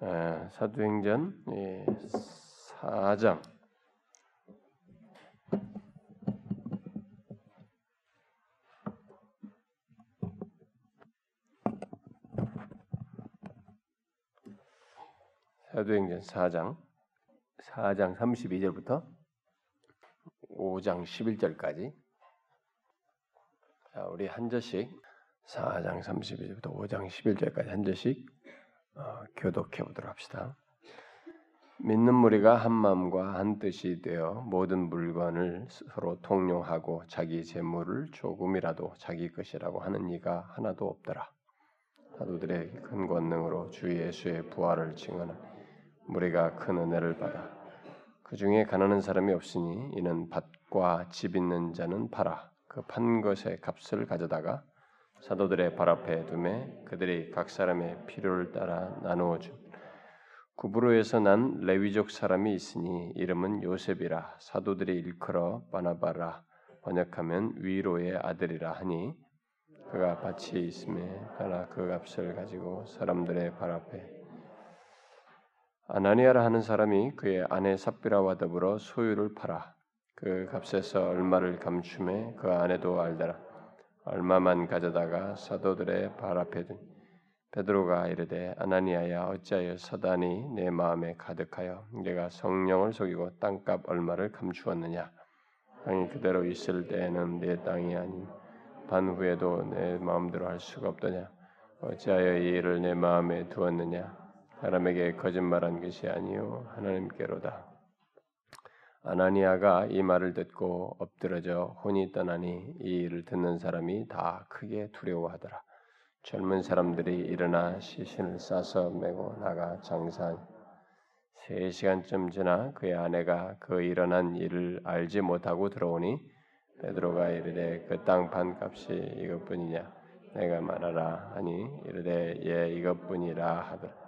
에, 사도행전 예, 4장. 사도행전 4장 4장 32절부터 5장 11절까지. 자, 우리 한 절씩 4장 32절부터 5장 11절까지 한 절씩 어, 교독해 보도록 합시다. 믿는 무리가 한 마음과 한 뜻이 되어 모든 물건을 서로 통용하고 자기 재물을 조금이라도 자기 것이라고 하는 이가 하나도 없더라. 사도들의 큰 권능으로 주 예수의 부활을 증언한 무리가 큰 은혜를 받아 그 중에 가난한 사람이 없으니 이는 밭과 집 있는 자는 팔아 그 판 것의 값을 가져다가 사도들의 발 앞에 두매 그들이 각 사람의 필요를 따라 나누어 준 구브로에서 난 레위족 사람이 있으니 이름은 요셉이라. 사도들이 일컬어 바나바라. 번역하면 위로의 아들이라 하니 그가 밭이 있음에 하나 그 값을 가지고 사람들의 발 앞에. 아나니아라 하는 사람이 그의 아내 삽비라와 더불어 소유를 팔아 그 값에서 얼마를 감춤해 그 아내도 알더라 얼마만 가져다가 사도들의 발 앞에 둔 베드로가 이르되 아나니아야 어찌하여 사단이 내 마음에 가득하여 내가 성령을 속이고 땅값 얼마를 감추었느냐? 땅이 그대로 있을 때에는 내 땅이 아닌 반 후에도 내 마음대로 할 수가 없더냐? 어찌하여 이 일을 내 마음에 두었느냐? 사람에게 거짓말한 것이 아니요 하나님께로다 아나니아가 이 말을 듣고 엎드러져 혼이 떠나니 이 일을 듣는 사람이 다 크게 두려워하더라. 젊은 사람들이 일어나 시신을 싸서 메고 나가 장사하니 세 시간쯤 지나 그의 아내가 그 일어난 일을 알지 못하고 들어오니 베드로가 이르되 그 땅 반값이 이것뿐이냐 내가 말하라 하니 이르되 예 이것뿐이라 하더라.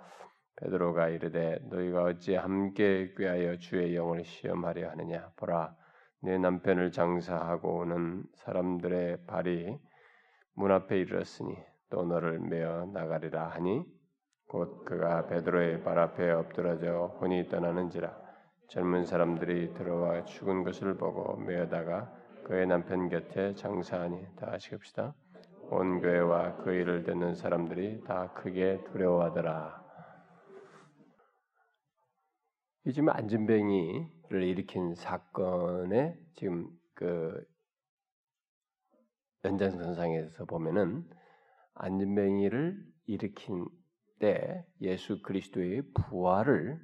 베드로가 이르되 너희가 어찌 함께 꾀하여 주의 영을 시험하려 하느냐? 보라 내 남편을 장사하고 오는 사람들의 발이 문 앞에 이르렀으니 또 너를 메어 나가리라 하니 곧 그가 베드로의 발 앞에 엎드러져 혼이 떠나는지라. 젊은 사람들이 들어와 죽은 것을 보고 메어다가 그의 남편 곁에 장사하니 다 아시갑시다. 온 교회와 그 일을 듣는 사람들이 다 크게 두려워하더라. 이 지금 안전뱅이를 일으킨 사건의 지금 그 연장선상에서 보면은 안전뱅이를 일으킨 때 예수 그리스도의 부활을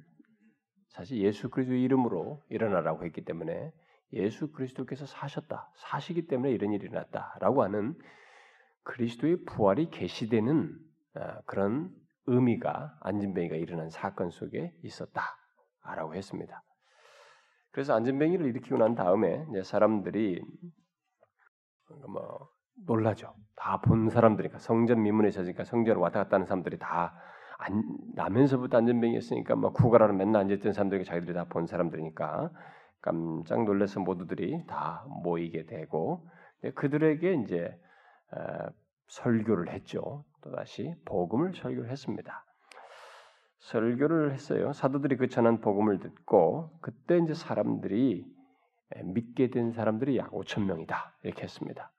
사실 예수 그리스도의 이름으로 일어나라고 했기 때문에 예수 그리스도께서 사셨다, 사시기 때문에 이런 일이 일어났다라고 하는 그리스도의 부활이 계시되는 그런 의미가 안진뱅이가 일어난 사건 속에 있었다 라고 했습니다. 그래서 안진뱅이를 일으키고 난 다음에 이제 사람들이 뭐 놀라죠. 다 본 사람들이니까 성전 미문에 있으니까 성전을 왔다 갔다 하는 사람들이 다 안, 나면서부터 안전뱅이였으니까 막 구걸하러 맨날 앉아있던 사람들이 자기들이 다 본 사람들이니까 깜짝 놀라서 모두들이 다 모이게 되고 그들에게 이제 어, 설교를 했죠. 또 다시 복음을 설교를 했습니다. 설교를 했어요. 사도들이 그 전한 복음을 듣고 그때 이제 사람들이 믿게 된 사람들이 약 5천 명이다 이렇게 했습니다.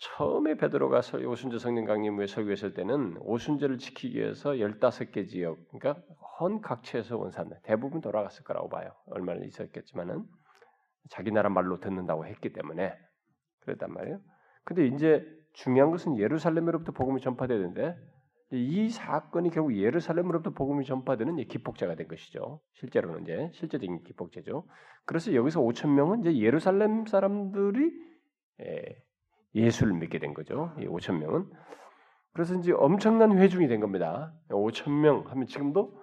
처음에 베드로가 오순절 성령 강림 후에 설교했을 때는 오순절을 지키기 위해서 15개 지역, 그러니까 헌 각처에서 온 사람들 대부분 돌아갔을 거라고 봐요. 얼마나 있었겠지만은 자기 나라 말로 듣는다고 했기 때문에 그랬단 말이에요. 근데 이제 중요한 것은 예루살렘으로부터 복음이 전파되는데 이 사건이 결국 예루살렘으로부터 복음이 전파되는 기폭제가 된 것이죠. 실제로는 이제 실제적인 기폭제죠. 그래서 여기서 5천 명은 이제 예루살렘 사람들이 예수를 믿게 된 거죠. 이 5천 명은 그래서 이제 엄청난 회중이 된 겁니다. 5천 명 하면 지금도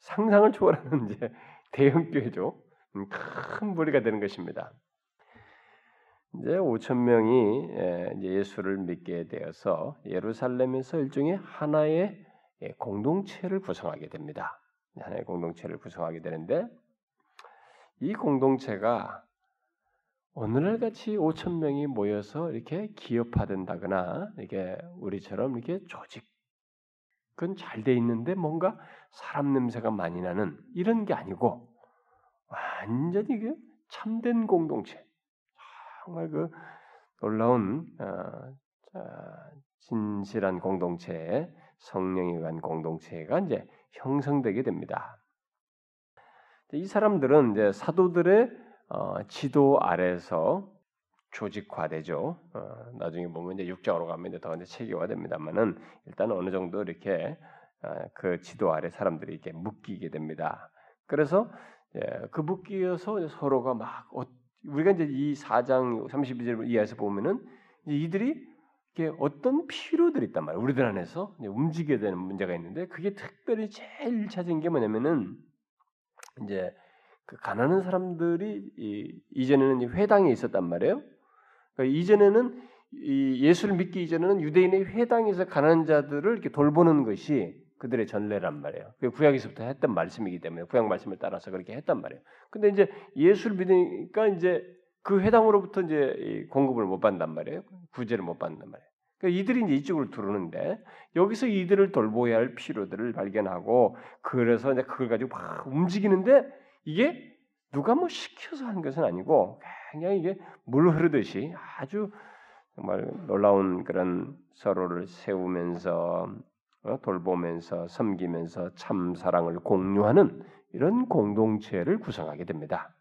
상상을 초월하는 이제 대형 교회죠. 음, 큰 무리가 되는 것입니다. 이제 5천 명이 예, 예수를 믿게 되어서 예루살렘에서 일종의 하나의 예, 공동체를 구성하게 됩니다. 하나의 공동체를 구성하게 되는데 이 공동체가 오늘날 같이 5천 명이 모여서 이렇게 기업화된다거나 이게 우리처럼 이렇게 조직 그건 잘 돼 있는데 뭔가 사람 냄새가 많이 나는 이런 게 아니고 완전히 그 참된 공동체. 정말 그 놀라운 어, 진실한 공동체, 성령에 의한 공동체가 이제 형성되게 됩니다. 이 사람들은 이제 사도들의 어, 지도 아래서 조직화되죠. 어, 나중에 보면 이제 육장으로 가면 이제 더 이제 체계화됩니다만은 일단 어느 정도 이렇게 어, 그 지도 아래 사람들이 이렇게 묶이게 됩니다. 그래서 예, 그 묶이어서 서로가 막 어, 우리가 이제 이 4장 32절 이하에서 보면은 이들이 이게 어떤 필요들이 있단 말이에요. 우리들 안에서 움직여야 되는 문제가 있는데 그게 특별히 제일 찾은 게 뭐냐면은 이제 그 가난한 사람들이 이, 이전에는 회당에 있었단 말이에요. 그러니까 이전에는 이 예수를 믿기 이전에는 유대인의 회당에서 가난한 자들을 이렇게 돌보는 것이 그들의 전례란 말이에요. 그 구약에서부터 했던 말씀이기 때문에 구약 말씀을 따라서 그렇게 했단 말이에요. 근데 이제 예수를 믿으니까 이제 그 회당으로부터 이제 공급을 못 받는단 말이에요. 구제를 못 받는단 말이에요. 그러니까 이들이 이제 이쪽으로 들어오는데 여기서 이들을 돌보아야 할 필요들을 발견하고 그래서 이제 그걸 가지고 막 움직이는데 이게 누가 뭐 시켜서 한 것은 아니고 그냥 이게 물 흐르듯이 아주 정말 놀라운 그런 서로를 세우면서 어, 돌보면서 섬기면서 참 사랑을 공유하는 이런 공동체를 구성하게 됩니다.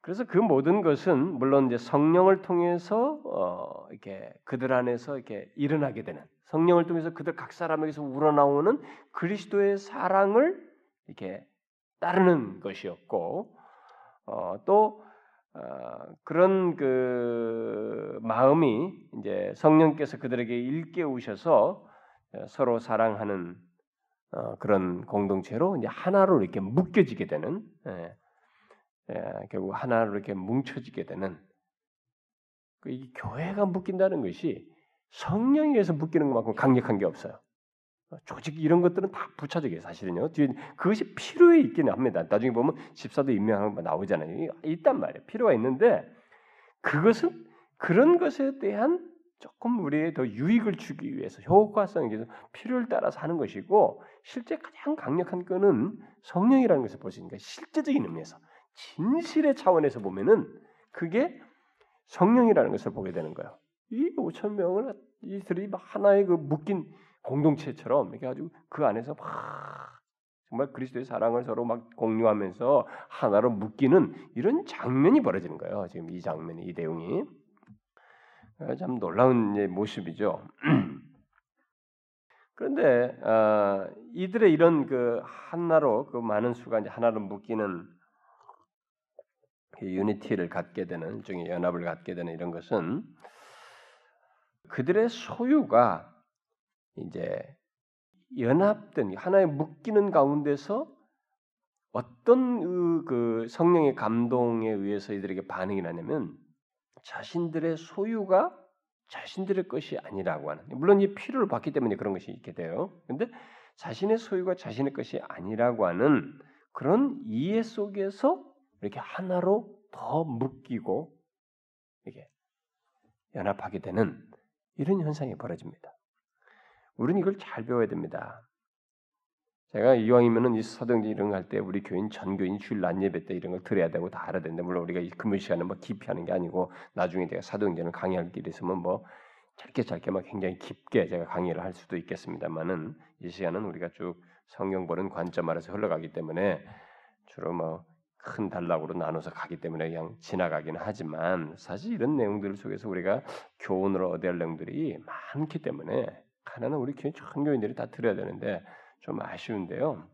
그래서 그 모든 것은 물론 이제 성령을 통해서 어 이렇게 그들 안에서 이렇게 일어나게 되는 성령을 통해서 그들 각 사람에게서 우러나오는 그리스도의 사랑을 이렇게 따르는 것이었고 어 또 어, 그런 그 마음이 이제 성령께서 그들에게 일깨우셔서 서로 사랑하는 어, 그런 공동체로 이제 하나로 이렇게 묶여지게 되는 예, 예, 결국 하나로 이렇게 뭉쳐지게 되는 그이 교회가 묶인다는 것이 성령에 의해서 묶이는 것만큼 강력한 게 없어요. 조직 이런 것들은 다 부차적이에요, 사실은요. 뒤에 그것이 필요에 있기는 합니다. 나중에 보면 집사도 임명하는 거 나오잖아요. 있단 말이에요. 필요가 있는데 그것은 그런 것에 대한 조금 우리의 더 유익을 주기 위해서 효과성에 대해서 필요를 따라서 하는 것이고 실제 가장 강력한 끈은 성령이라는 것을 볼 수 있으니까 실제적인 의미에서 진실의 차원에서 보면은 그게 성령이라는 것을 보게 되는 거예요. 이 5천 명을 이들이 하나의 그 묶인 공동체처럼 이렇게 가지고 그 안에서 막 정말 그리스도의 사랑을 서로 막 공유하면서 하나로 묶이는 이런 장면이 벌어지는 거예요. 지금 이 장면이 이 내용이 참 놀라운 모습이죠. 그런데 어, 이들의 이런 그 하나로 그 많은 수가 이제 하나로 묶이는 그 유니티를 갖게 되는 일종의 연합을 갖게 되는 이런 것은 그들의 소유가 이제 연합된 하나의 묶이는 가운데서 어떤 그 성령의 감동에 의해서 이들에게 반응이 나냐면 자신들의 소유가 자신들의 것이 아니라고 하는 물론 이 필요를 받기 때문에 그런 것이 있게 돼요. 근데 자신의 소유가 자신의 것이 아니라고 하는 그런 이해 속에서 이렇게 하나로 더 묶이고 이게 연합하게 되는 이런 현상이 벌어집니다. 우리는 이걸 잘 배워야 됩니다. 제가 이왕이면은 이 사도행전 이런 거 할 때 우리 교인 전교인 주일 낮 예배 때 이런 걸 들어야 되고 다 알아야 되는데 물론 우리가 이 근무 시간에 뭐 깊이 하는 게 아니고 나중에 제가 사도행전을 강의할 길이 있으면 뭐 짧게 짧게 막 굉장히 깊게 제가 강의를 할 수도 있겠습니다만은 이 시간은 우리가 쭉 성경 보는 관점 아래서 흘러가기 때문에 주로 뭐 큰 단락으로 나눠서 가기 때문에 그냥 지나가기는 하지만 사실 이런 내용들 속에서 우리가 교훈을 얻어야 할 내용들이 많기 때문에 하나는 우리 교회 전교인들이 다 들어야 되는데 좀 아쉬운데요.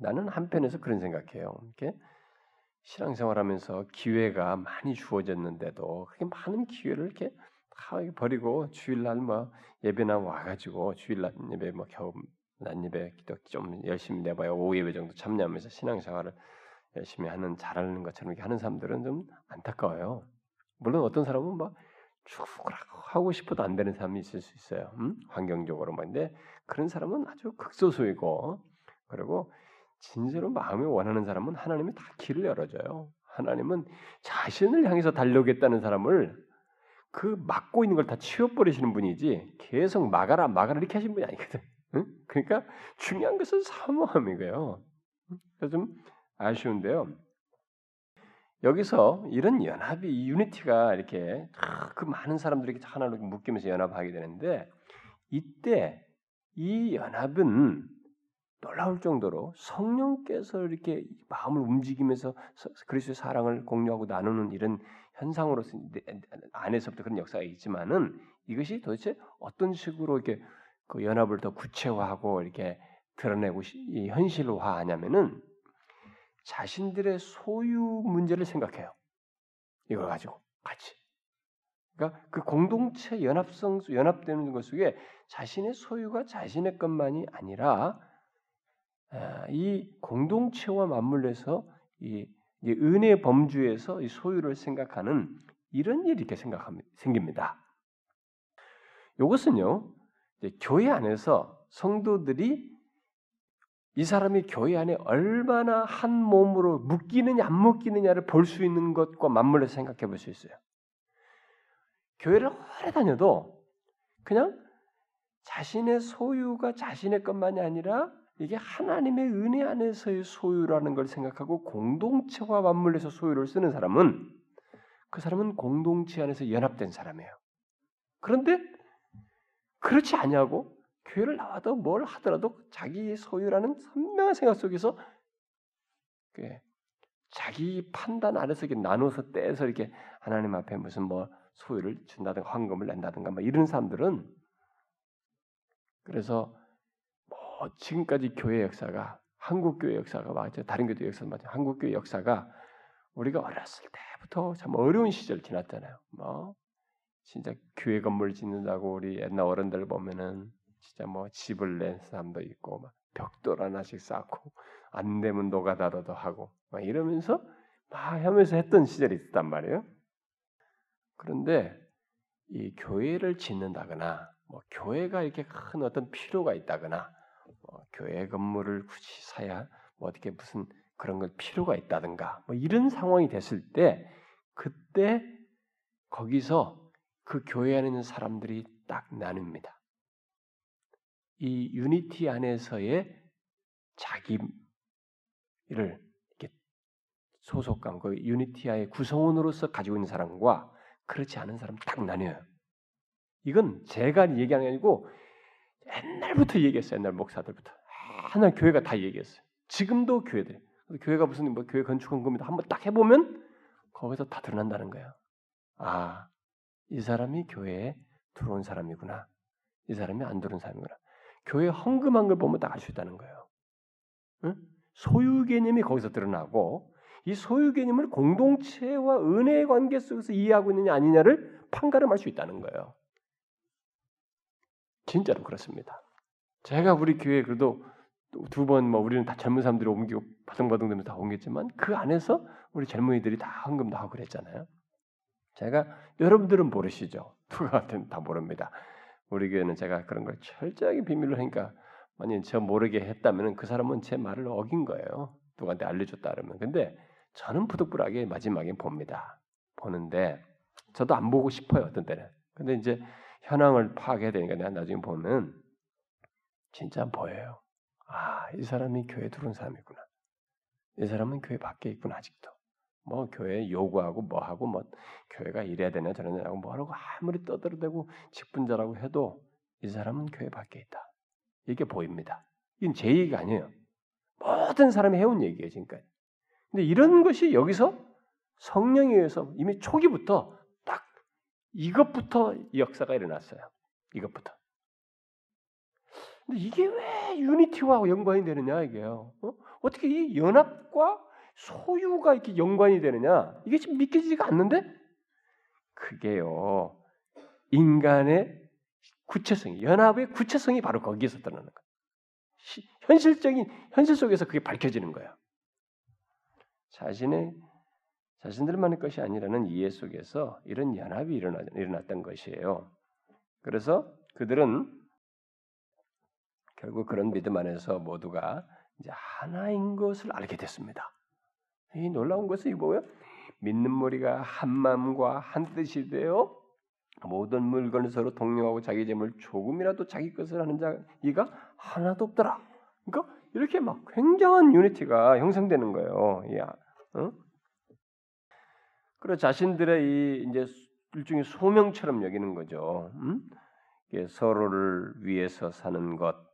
나는 한편에서 그런 생각해요. 이렇게 신앙생활하면서 기회가 많이 주어졌는데도 그렇게 많은 기회를 이렇게 다 버리고 주일날 뭐 예배나 와가지고 주일날 예배 뭐 겨우 낮 예배 좀 열심히 내봐야 오후 예배 정도 참여하면서 신앙생활을 열심히 하는 잘하는 것처럼 이렇게 하는 사람들은 좀 안타까워요. 물론 어떤 사람은 막 하고 싶어도 안 되는 사람이 있을 수 있어요. 음? 환경적으로 뭔데 그런 사람은 아주 극소수이고 그리고 진짜로 마음이 원하는 사람은 하나님이 다 길을 열어줘요. 하나님은 자신을 향해서 달려오겠다는 사람을 그 막고 있는 걸 다 치워버리시는 분이지 계속 막아라 막아라 이렇게 하신 분이 아니거든. 응? 그러니까 중요한 것은 사모함이고요. 그래서 좀 아쉬운데요. 여기서 이런 연합이 유니티가 이렇게 그 많은 사람들이 하나로 묶이면서 연합하게 되는데 이때 이 연합은 놀라울 정도로 성령께서 이렇게 마음을 움직이면서 그리스도의 사랑을 공유하고 나누는 이런 현상으로서 안에서부터 그런 역사가 있지만은 이것이 도대체 어떤 식으로 이렇게 그 연합을 더 구체화하고 이렇게 드러내고 현실화하냐면은 자신들의 소유 문제를 생각해요. 이걸 가지고 같이. 그러니까 그 공동체 연합성 연합되는 것 속에 자신의 소유가 자신의 것만이 아니라 아, 이 공동체와 맞물려서 이 은혜 범주에서 이 소유를 생각하는 이런 일이 이렇게 생각합니다. 생깁니다. 이것은요, 교회 안에서 성도들이 이 사람이 교회 안에 얼마나 한 몸으로 묶이느냐 안 묶이느냐를 볼 수 있는 것과 맞물려서 생각해 볼 수 있어요. 교회를 오래 다녀도 그냥 자신의 소유가 자신의 것만이 아니라 이게 하나님의 은혜 안에서의 소유라는 걸 생각하고 공동체와 맞물려서 소유를 쓰는 사람은 그 사람은 공동체 안에서 연합된 사람이에요. 그런데 그렇지 않냐고 교회를 나와도 뭘 하더라도 자기 소유라는 선명한 생각 속에서 자기 판단 아래서 이렇게 나눠서 떼서 이렇게 하나님 앞에 무슨 뭐 소유를 준다든가 황금을 낸다든가 뭐 이런 사람들은 그래서 뭐 지금까지 교회 역사가 한국 교회 역사가 맞죠 다른 교회 역사 맞죠 한국 교회 역사가 우리가 어렸을 때부터 참 어려운 시절 지났잖아요. 뭐 진짜 교회 건물 짓는다고 우리 옛날 어른들 보면은 진짜 뭐 집을 낸 사람도 있고 막 벽돌 하나씩 쌓고 안 되면 노가다로도 하고 막 이러면서 막 하면서 했던 시절이 있단 말이에요. 그런데 이 교회를 짓는다거나 뭐 교회가 이렇게 큰 어떤 필요가 있다거나 뭐 교회 건물을 굳이 사야 뭐 어떻게 무슨 그런 걸 필요가 있다든가 뭐 이런 상황이 됐을 때 그때 거기서 그 교회 안에 있는 사람들이 딱 나눕니다. 이 유니티 안에서의 자기를 소속감, 그 유니티아의 구성원으로서 가지고 있는 사람과 그렇지 않은 사람 딱 나뉘어요. 이건 제가 얘기하는 게 아니고 옛날부터 얘기했어요. 옛날 목사들부터. 하나 교회가 다 얘기했어요. 지금도 교회들. 교회가 무슨 뭐 교회 건축한 겁니다. 한번 딱 해보면 거기서 다 드러난다는 거예요. 아, 이 사람이 교회에 들어온 사람이구나. 이 사람이 안 들어온 사람이구나. 교회 헌금한 걸 보면 다알수 있다는 거예요. 응? 소유 개념이 거기서 드러나고 이 소유 개념을 공동체와 은혜의 관계 속에서 이해하고 있느냐 아니냐를 판가름할 수 있다는 거예요. 진짜로 그렇습니다. 제가 우리 교회 그래도 두 번 뭐 우리는 다 젊은 사람들이 옮기고 바둥바둥 되면서 다 옮겼지만 그 안에서 우리 젊은이들이 다 헌금도 하고 그랬잖아요. 제가 여러분들은 모르시죠. 누가한테는 다 모릅니다. 우리 교회는 제가 그런 걸 철저하게 비밀로 하니까 만약 저 모르게 했다면 그 사람은 제 말을 어긴 거예요. 누구한테 알려줬다 그러면. 근데 저는 부득불하게 마지막에 봅니다. 보는데 저도 안 보고 싶어요 어떤 때는. 근데 이제 현황을 파악해야 되니까 내가 나중에 보면 진짜 보여요. 아, 이 사람이 교회 들어온 사람이구나. 이 사람은 교회 밖에 있구나 아직도. 뭐 교회 요구하고 뭐 하고 뭐 교회가 이래야 되냐 저러냐 하고 뭐라고 아무리 떠들어대고 직분자라고 해도 이 사람은 교회 밖에 있다. 이게 보입니다. 이건 제 얘기가 아니에요. 모든 사람이 해온 얘기예요 지금까지. 근데 이런 것이 여기서 성령에 의해서 이미 초기부터 딱 이것부터 역사가 일어났어요. 이것부터. 근데 이게 왜 유니티와 연관이 되느냐 이게요. 어? 어떻게 이 연합과 소유가 이렇게 연관이 되느냐? 이게 지금 믿기지가 않는데? 그게요. 인간의 구체성이, 연합의 구체성이 바로 거기에서 드러나는 거예요. 현실적인, 현실 속에서 그게 밝혀지는 거예요. 자신의, 자신들만의 것이 아니라는 이해 속에서 이런 연합이 일어나, 일어났던 것이에요. 그래서 그들은 결국 그런 믿음 안에서 모두가 이제 하나인 것을 알게 됐습니다. 이 놀라운 것은 이거예요. 믿는 머리가 한 마음과 한 뜻이 되어 모든 물건을 서로 동료하고 자기 재물 조금이라도 자기 것을 하는 자이가 하나도 없더라. 그러니까 이렇게 막 굉장한 유니티가 형성되는 거예요. 야, 어? 그리고 자신들의 이 이제 일종의 소명처럼 여기는 거죠. 음? 서로를 위해서 사는 것, 어?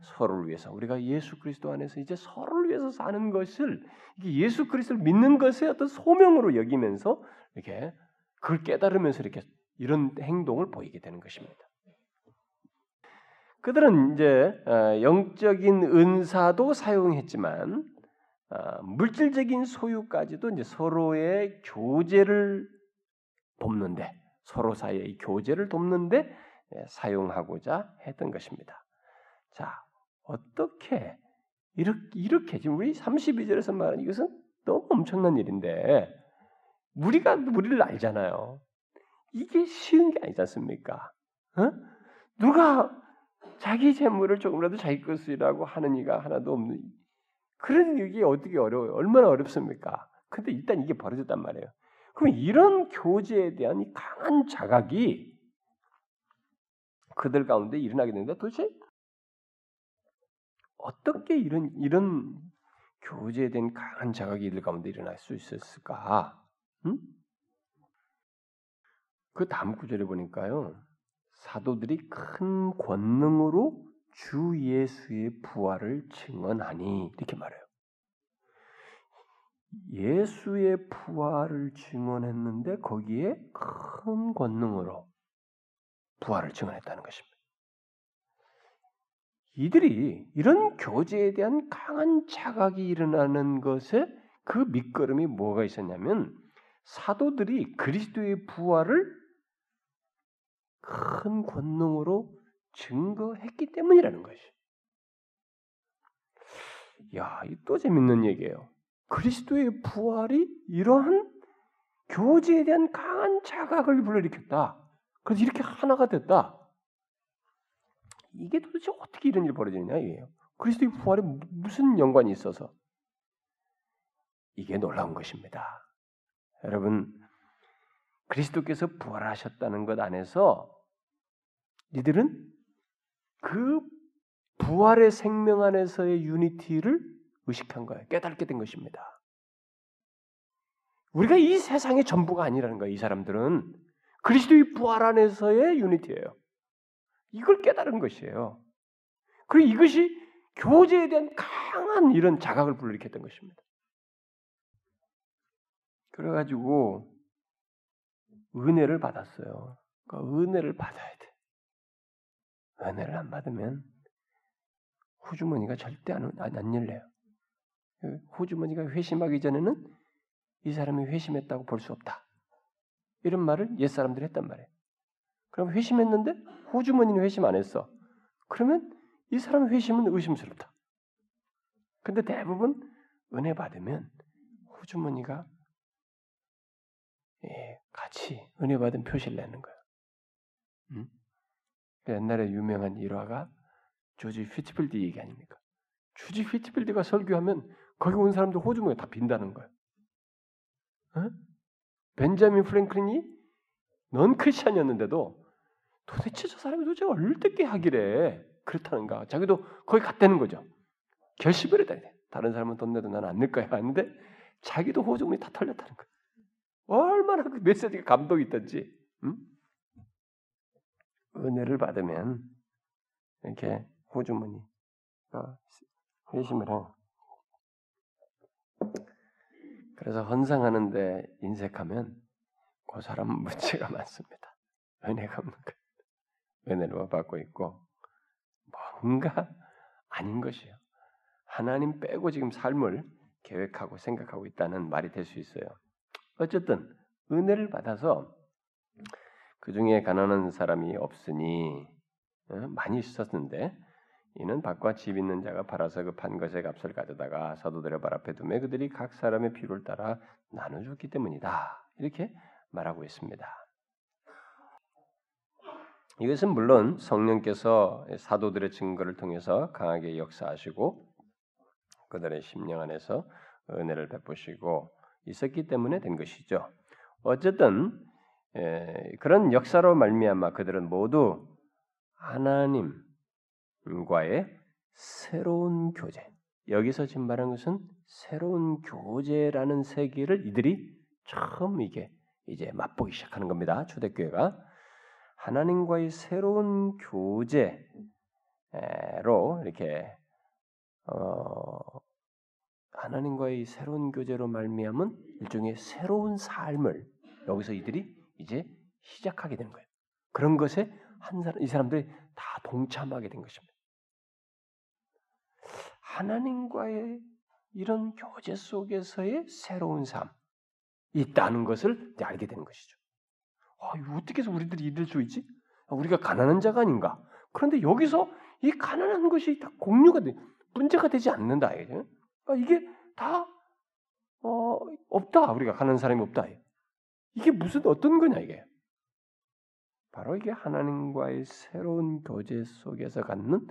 서로를 위해서 우리가 예수 그리스도 안에서 이제 서로를 위해서 사는 것을 예수 그리스도를 믿는 것의 어떤 소명으로 여기면서 이렇게 그걸 깨달으면서 이렇게 이런 행동을 보이게 되는 것입니다. 그들은 이제 어, 영적인 은사도 사용했지만 어, 물질적인 소유까지도 이제 서로의 교제를 돕는데 서로 사이의 교제를 돕는데 예, 사용하고자 했던 것입니다. 자, 어떻게 이렇게, 이렇게 지금 우리 32절에서 말하는 이것은 너무 엄청난 일인데 우리가 우리를 알잖아요. 이게 쉬운 게 아니지 않습니까? 어? 누가 자기 재물을 조금이라도 자기 것이라고 하는 이가 하나도 없는 그런 이게 어떻게 어려워요? 얼마나 어렵습니까? 근데 일단 이게 벌어졌단 말이에요. 그럼 이런 교제에 대한 이 강한 자각이 그들 가운데 일어나게 되는데 도대체 어떻게 이런 이런 교제에 대한 강한 자각이 이들 가운데 일어날 수 있었을까? 응? 그 다음 구절에 보니까요. 사도들이 큰 권능으로 주 예수의 부활을 증언하니 이렇게 말해요. 예수의 부활을 증언했는데 거기에 큰 권능으로 부활을 증언했다는 것입니다. 이들이 이런 교제에 대한 강한 자각이 일어나는 것에 그 밑거름이 뭐가 있었냐면 사도들이 그리스도의 부활을 큰 권능으로 증거했기 때문이라는 것이. 야, 이또 재밌는 얘기예요. 그리스도의 부활이 이러한 교제에 대한 강한 자각을 불러일으켰다. 그래서 이렇게 하나가 됐다. 이게 도대체 어떻게 이런 일이 벌어지느냐 이게요. 그리스도의 부활에 무슨 연관이 있어서 이게 놀라운 것입니다. 여러분 그리스도께서 부활하셨다는 것 안에서 이들은 그 부활의 생명 안에서의 유니티를 의식한 거예요. 깨닫게 된 것입니다. 우리가 이 세상의 전부가 아니라는 거예요. 이 사람들은 그리스도의 부활 안에서의 유니티예요. 이걸 깨달은 것이에요. 그리고 이것이 교제에 대한 강한 이런 자각을 불러일으켰던 것입니다. 그래가지고 은혜를 받았어요. 그러니까 은혜를 받아야 돼. 은혜를 안 받으면 호주머니가 절대 안, 안, 안 열려요. 호주머니가 회심하기 전에는 이 사람이 회심했다고 볼 수 없다. 이런 말을 옛사람들이 했단 말이에요. 그럼 회심했는데 호주머니는 회심 안 했어. 그러면 이 사람 회심은 의심스럽다. 근데 대부분 은혜 받으면 호주머니가 예, 같이 은혜 받은 표시를 내는 거예요. 음? 그 옛날에 유명한 일화가 조지 휘트필드 얘기 아닙니까? 조지 휘트필드가 설교하면 거기 온 사람들 호주머니 다 빈다는 거예요. 어? 벤자민 프랭클린이 넌 크리스천이었는데도 도대체 저 사람이 도대체 얼떻게 하기래 그렇다는가? 자기도 거기 갔다는 거죠. 결심을 했다. 다른 사람은 돈 내도 나는 안낼 거야. 했는데 자기도 호주머니 다 털렸다는 거예요. 얼마나 그 메시지가 감동이 있던지. 응? 은혜를 받으면 이렇게 호주머니 회심을 해. 그래서 헌상하는데 인색하면 그 사람은 문제가 많습니다. 은혜가 없는 것. 은혜를 받고 있고 뭔가 아닌 것이에요. 하나님 빼고 지금 삶을 계획하고 생각하고 있다는 말이 될 수 있어요. 어쨌든 은혜를 받아서 그 중에 가난한 사람이 없으니 어, 많이 있었는데 이는 밭과 집 있는 자가 팔아서 그판 것의 값을 가져다가 사도들의 발 앞에 두매 그들이 각 사람의 필요를 따라 나눠줬기 때문이다. 이렇게 말하고 있습니다. 이것은 물론 성령께서 사도들의 증거를 통해서 강하게 역사하시고 그들의 심령 안에서 은혜를 베푸시고 있었기 때문에 된 것이죠. 어쨌든 예, 그런 역사로 말미암아 그들은 모두 하나님과의 새로운 교제. 여기서 지금 말한 것은 새로운 교제라는 세계를 이들이 처음 이게 이제 맛보기 시작하는 겁니다. 초대교회가 하나님과의 새로운 교제로 이렇게 어, 하나님과의 새로운 교제로 말미암은 일종의 새로운 삶을 여기서 이들이 이제 시작하게 되는 거예요. 그런 것에 한 사람 이 사람들이 다 동참하게 된 것입니다. 하나님과의 이런 교제 속에서의 새로운 삶 있다는 것을 알게 되는 것이죠. 아, 어떻게 해서 우리들이 이럴 수 있지? 아, 우리가 가난한 자가 아닌가? 그런데 여기서 이 가난한 것이 다 공유가 돼, 문제가 되지 않는다. 아, 이게 다 어, 없다. 우리가 가난한 사람이 없다. 이게 무슨 어떤 거냐 이게? 바로 이게 하나님과의 새로운 교제 속에서 갖는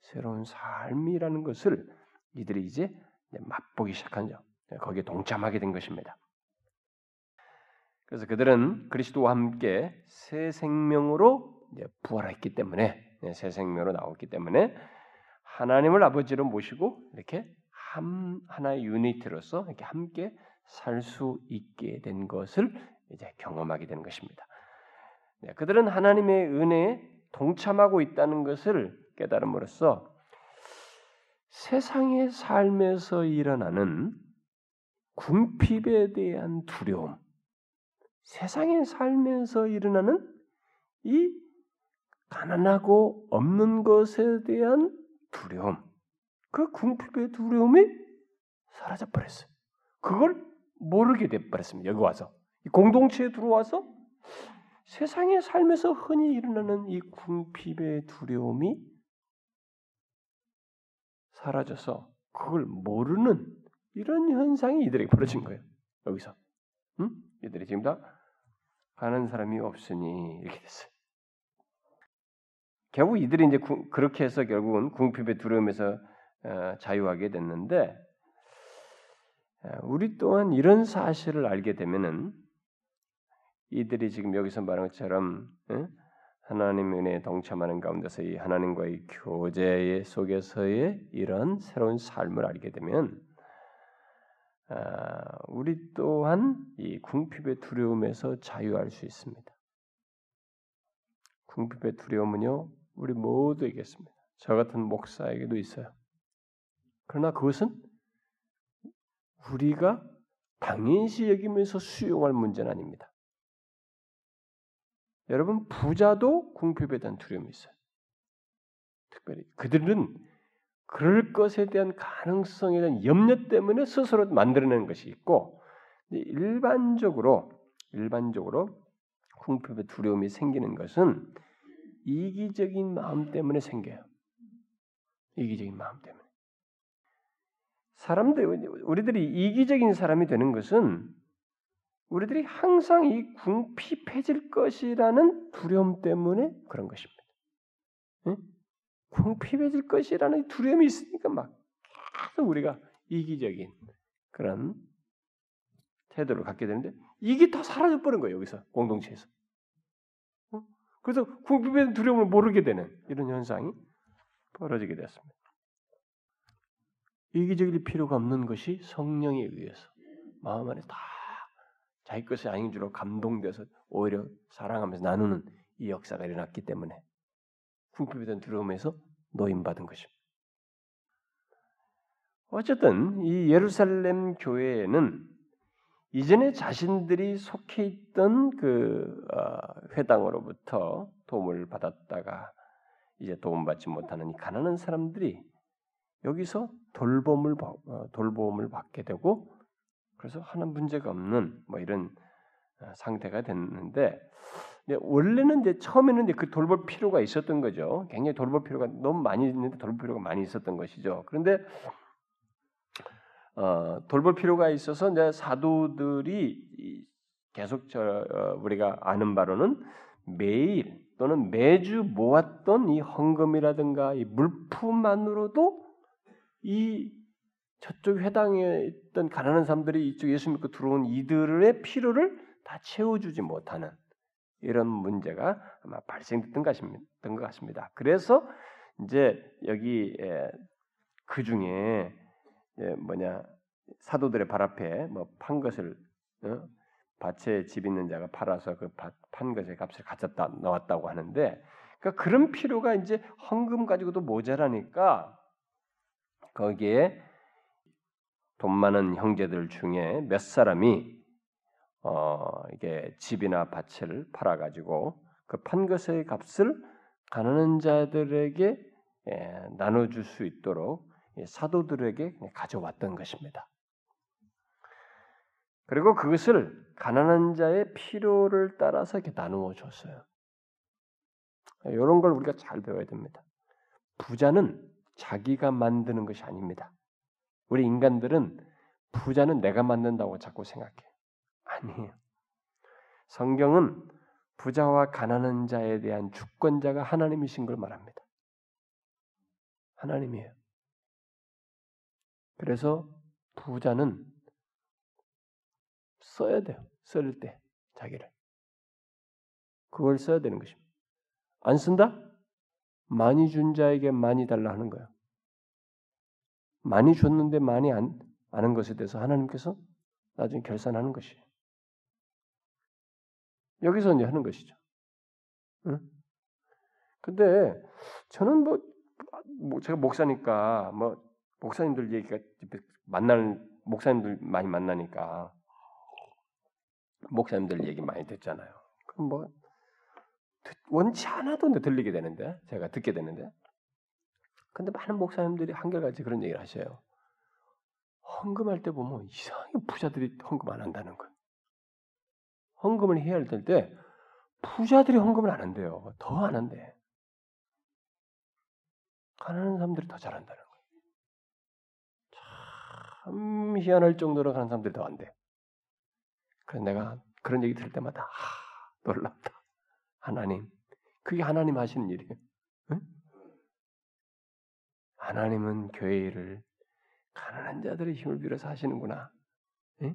새로운 삶이라는 것을 이들이 이제 맛보기 시작한 죠. 거기에 동참하게 된 것입니다. 그래서 그들은 그리스도와 함께 새 생명으로 부활했기 때문에 새 생명으로 나왔기 때문에 하나님을 아버지로 모시고 이렇게 한 하나의 유니트로서 이렇게 함께 살 수 있게 된 것을 이제 경험하게 되는 것입니다. 그들은 하나님의 은혜에 동참하고 있다는 것을 깨달음으로써 세상의 삶에서 일어나는 궁핍에 대한 두려움, 세상의 삶에서 일어나는 이 가난하고 없는 것에 대한 두려움, 그 궁핍의 두려움이 사라져 버렸어요. 그걸 모르게 돼 버렸습니다. 여기 와서 공동체에 들어와서 세상의 삶에서 흔히 일어나는 이 궁핍의 두려움이 사라져서 그걸 모르는 이런 현상이 이들에게 벌어진 거예요. 여기서, 응? 이들이 지금 다 가는 사람이 없으니 이렇게 됐어요. 결국 이들이 이제 구, 그렇게 해서 결국은 궁핍의 두려움에서 어, 자유하게 됐는데 어, 우리 또한 이런 사실을 알게 되면은 이들이 지금 여기서 말한 것처럼 어? 하나님 은혜에 동참하는 가운데서 이 하나님과의 교제 속에서의 이런 새로운 삶을 알게 되면 아, 우리 또한 이 궁핍의 두려움에서 자유할 수 있습니다. 궁핍의 두려움은요, 우리 모두에게 있습니다. 저 같은 목사에게도 있어요. 그러나 그것은 우리가 당연시 여기면서 수용할 문제는 아닙니다. 여러분 부자도 궁핍에 대한 두려움이 있어요. 특별히 그들은 그럴 것에 대한 가능성에 대한 염려 때문에 스스로 만들어내는 것이 있고 일반적으로 일반적으로 궁핍의 두려움이 생기는 것은 이기적인 마음 때문에 생겨요. 이기적인 마음 때문에. 사람들 우리들이 이기적인 사람이 되는 것은 우리들이 항상 이 궁핍해질 것이라는 두려움 때문에 그런 것입니다. 응? 궁핍해질 것이라는 두려움이 있으니까 막 계속 우리가 이기적인 그런 태도를 갖게 되는데 이게 다 사라져 버린 거예요 여기서 공동체에서. 어? 그래서 궁핍의 두려움을 모르게 되는 이런 현상이 벌어지게 됐습니다. 이기적일 필요가 없는 것이 성령에 의해서 마음 안에 다 자기 것이 아닌 줄로 감동돼서 오히려 사랑하면서 나누는 이 역사가 일어났기 때문에 대한 두려움에서 노임받은 것입니다. 어쨌든 이 예루살렘 교회에는 이전에 자신들이 속해 있던 그 어, 회당으로부터 도움을 받았다가 이제 도움받지 못하는 가난한 사람들이 여기서 돌봄을 어, 돌봄을 받게 되고 그래서 하는 문제가 없는 뭐 이런 어, 상태가 됐는데 원래는 이제 처음에는 이제 그 돌볼 필요가 있었던 거죠. 굉장히 돌볼 필요가 너무 많이 있는데 돌볼 필요가 많이 있었던 것이죠. 그런데 어, 돌볼 필요가 있어서 이제 사도들이 계속 저 어, 우리가 아는 바로는 매일 또는 매주 모았던 이 헌금이라든가 이 물품만으로도 이 저쪽 회당에 있던 가난한 사람들이 이쪽 예수 믿고 들어온 이들의 필요를 다 채워주지 못하는 이런 문제가 아마 발생됐던 것 같습니다. 그래서 이제 여기 그 중에 뭐냐 사도들의 발 앞에 뭐 판 것을 어? 밭에 집 있는 자가 팔아서 그 판 것의 값을 가졌다 나왔다고 하는데 그러니까 그런 필요가 이제 헌금 가지고도 모자라니까 거기에 돈 많은 형제들 중에 몇 사람이 어 이게 집이나 밭을 팔아 가지고 그 판 것의 값을 가난한 자들에게 예, 나눠줄 수 있도록 사도들에게 가져왔던 것입니다. 그리고 그것을 가난한 자의 필요를 따라서 이렇게 나누어 줬어요. 이런 걸 우리가 잘 배워야 됩니다. 부자는 자기가 만드는 것이 아닙니다. 우리 인간들은 부자는 내가 만든다고 자꾸 생각해. 아니에요. 성경은 부자와 가난한 자에 대한 주권자가 하나님이신 걸 말합니다. 하나님이에요. 그래서 부자는 써야 돼요. 쓸 때 자기를 그걸 써야 되는 것입니다. 안 쓴다? 많이 준 자에게 많이 달라 하는 거예요. 많이 줬는데 많이 안 아는 것에 대해서 하나님께서 나중에 결산하는 것이에요. 여기서 이제 하는 것이죠. 응? 근데 저는 뭐, 뭐 제가 목사니까 뭐 목사님들 얘기가 만나는 목사님들 많이 만나니까 목사님들 얘기 많이 듣잖아요. 그럼 뭐 원치 않아도 들리게 되는데 제가 듣게 되는데 근데 많은 목사님들이 한결같이 그런 얘기를 하셔요. 헌금할 때 보면 이상하게 부자들이 헌금 안 한다는 거예요. 헌금을 해야 할때 부자들이 헌금을 안 한대요. 더 안 한대. 가난한 사람들이 더 잘한다는 거예요. 참 희한할 정도로 가는 사람들이 더 안 돼. 그래서 내가 그런 얘기 들을 때마다 아, 놀랍다. 하나님. 그게 하나님 하시는 일이에요. 응? 하나님은 교회 일을 가난한 자들의 힘을 빌어서 하시는구나. 응?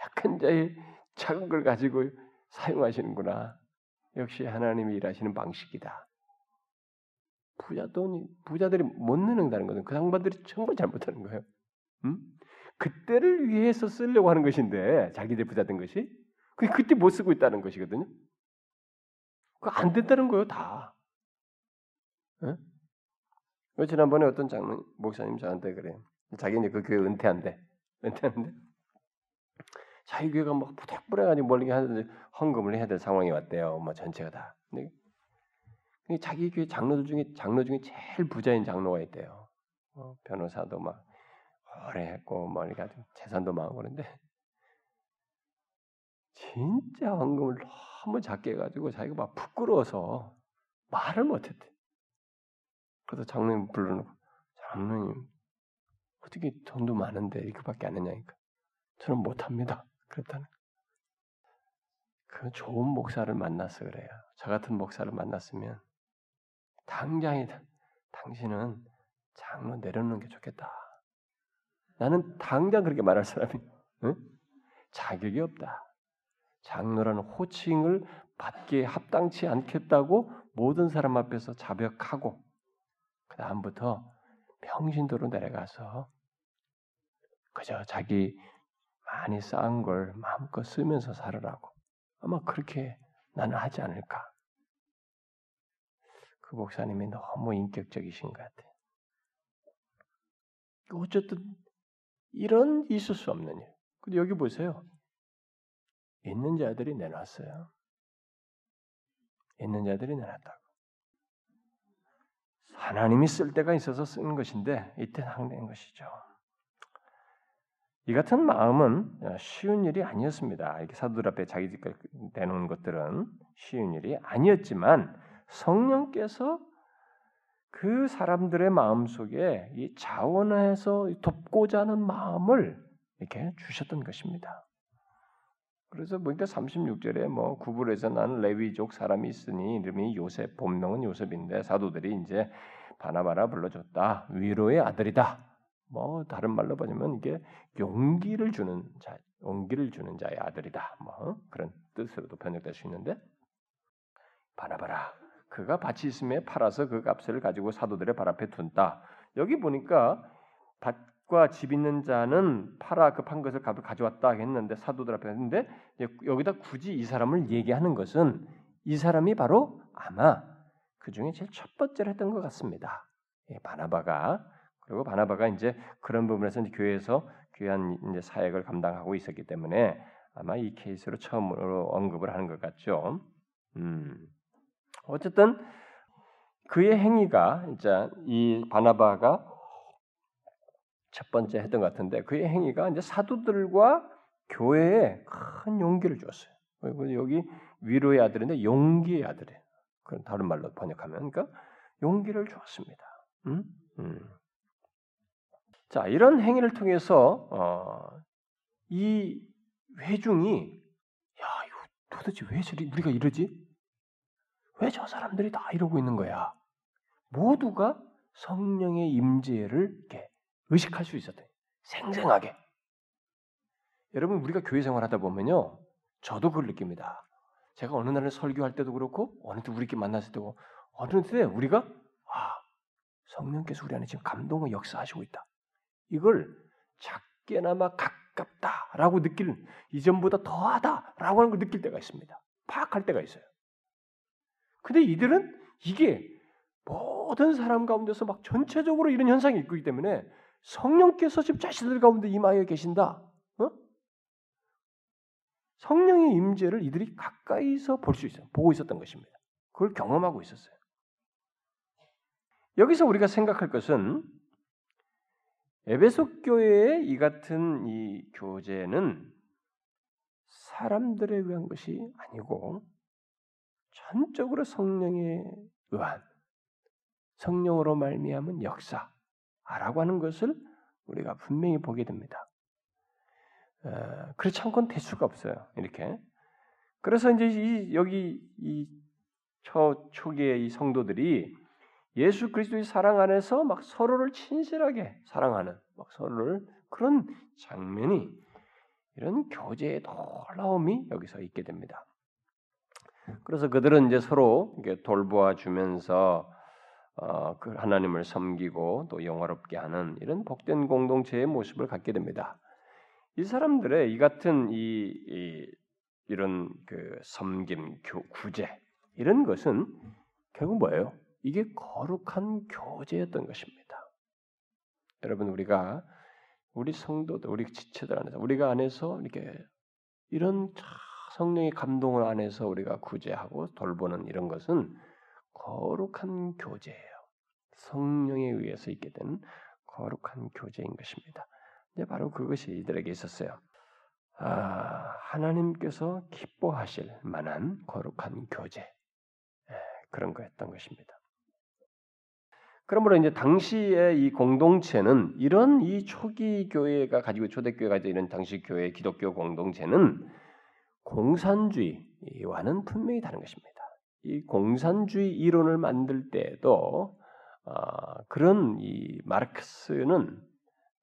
약한 자의 작은 걸 가지고 사용하시는구나. 역시 하나님이 일하시는 방식이다. 부자 돈이 부자들이 못 내는다는 것은 그 양반들이 정말 잘못하는 거예요. 응? 그때를 위해서 쓰려고 하는 것인데 자기들 부자 된 것이 그 그때 못 쓰고 있다는 것이거든요. 그안 된다는 거예요 다. 응? 지난번에 어떤 장로 목사님 저한테 그래. 자기 이제 그 교회 은퇴한대. 은퇴하는데 자기 교회가 막 부탁부려가지고 멀리 하는데 헌금을 해야 될 상황이 왔대요. 뭐 전체가 다. 근데 자기 교회 장로들 중에 장로 중에 제일 부자인 장로가 있대요. 어, 변호사도 막 오래 했고 뭐 이렇게 재산도 많고 그런데 진짜 헌금을 너무 작게 해가지고 자기가 막 부끄러워서 말을 못했대. 그래서 장로님 불러놓고 장로님 어떻게 돈도 많은데 이렇게밖에 안 했냐니까 저는 못합니다. 그랬다는 그 좋은 목사를 만나서 그래요. 저 같은 목사를 만났으면 당장에 당신은 장로 내려놓는 게 좋겠다. 나는 당장 그렇게 말할 사람이 응? 자격이 없다. 장로라는 호칭을 받기에 합당치 않겠다고 모든 사람 앞에서 자백하고 그 다음부터 평신도로 내려가서 그저 자기 많이 쌓은 걸 마음껏 쓰면서 살으라고 아마 그렇게 나는 하지 않을까. 그 목사님이 너무 인격적이신 것 같아. 어쨌든 이런 있을 수 없는 일. 근데 여기 보세요. 있는 자들이 내놨어요. 있는 자들이 내놨다고. 하나님이 쓸 때가 있어서 쓰는 것인데 이때 항된 것이죠. 이 같은 마음은 쉬운 일이 아니었습니다. 이렇게 사도들 앞에 자기 내놓은 것들은 쉬운 일이 아니었지만 성령께서 그 사람들의 마음 속에 이 자원해서 돕고자 하는 마음을 이렇게 주셨던 것입니다. 그래서 보니까 36절에 뭐 구불에서 나는 레위족 사람이 있으니 이름이 요셉 본명은 요셉인데 사도들이 이제 바나바라 불러줬다 위로의 아들이다 뭐 다른 말로 보면 이게 용기를 주는 자 용기를 주는 자의 아들이다 뭐 그런 뜻으로도 번역될 수 있는데 바나바라. 그가 밭이 있음에 팔아서 그 값을 가지고 사도들의 발 앞에 둔다. 여기 보니까 밭과 집 있는 자는 팔아 그판 것을 값을 가져왔다 했는데 사도들 앞에 했는데 여기다 굳이 이 사람을 얘기하는 것은 이 사람이 바로 아마 그 중에 제일 첫 번째로 했던 것 같습니다. 예, 바나바가 그리고 바나바가 이제 그런 부분에서 이제 교회에서 귀한 이제 사역을 감당하고 있었기 때문에 아마 이 케이스로 처음으로 언급을 하는 것 같죠. 음. 어쨌든 그의 행위가 이제 이 바나바가 첫 번째 했던 것 같은데 그의 행위가 이제 사도들과 교회에 큰 용기를 줬어요. 여기 위로의 아들인데 용기의 아들이에요. 그런 다른 말로 번역하면 그러니까 용기를 주었습니다. 음? 음. 자 이런 행위를 통해서 어, 이 회중이 야 이거 도대체 왜 저리 우리가 이러지? 왜 저 사람들이 다 이러고 있는 거야? 모두가 성령의 임재를 이렇게 의식할 수 있었대. 생생하게. 여러분 우리가 교회 생활하다 보면요, 저도 그걸 느낍니다. 제가 어느 날은 설교할 때도 그렇고 어느 때 우리끼리 만났을 때고 어느 때 우리가 아 성령께서 우리 안에 지금 감동을 역사하시고 있다. 이걸 작게나마 가깝다라고 느낄 이전보다 더하다라고 하는 걸 느낄 때가 있습니다. 파악할 때가 있어요. 근데 이들은 이게 모든 사람 가운데서 막 전체적으로 이런 현상이 있기 때문에 성령께서 지금 자신들 가운데 임하여 계신다. 어? 성령의 임재를 이들이 가까이서 볼 수 있어요. 보고 있었던 것입니다. 그걸 경험하고 있었어요. 여기서 우리가 생각할 것은 에베소 교회의 이 같은 이 교제는 사람들에 의한 것이 아니고 전적으로 성령에 의한 성령으로 말미암은 역사라고 하는 것을 우리가 분명히 보게 됩니다. 어, 그렇지 않고는 될 수가 없어요. 이렇게. 그래서 이제 이, 여기 이 초, 초기의 이 성도들이 예수 그리스도의 사랑 안에서 막 서로를 친실하게 사랑하는 막 서로를 그런 장면이 이런 교제의 놀라움이 여기서 있게 됩니다. 그래서 그들은 이제 서로 돌보아 주면서 어, 그 하나님을 섬기고 또 영화롭게 하는 이런 복된 공동체의 모습을 갖게 됩니다. 이 사람들의 이 같은 이, 이 이런 그 섬김, 교, 구제 이런 것은 결국 뭐예요? 이게 거룩한 교제였던 것입니다. 여러분 우리가 우리 성도들, 우리 지체들 안에서 우리가 안에서 이렇게 이런 성령의 감동을 안에서 우리가 구제하고 돌보는 이런 것은 거룩한 교제예요. 성령에 의해서 있게 되는 거룩한 교제인 것입니다. 이제 바로 그것이 이들에게 있었어요. 아, 하나님께서 기뻐하실 만한 거룩한 교제 예, 그런 거였던 것입니다. 그러므로 이제 당시의 이 공동체는 이런 이 초기 교회가 가지고 초대교회가 이런 당시 교회 기독교 공동체는 공산주의와는 분명히 다른 것입니다. 이 공산주의 이론을 만들 때도 어, 그런 이 마르크스는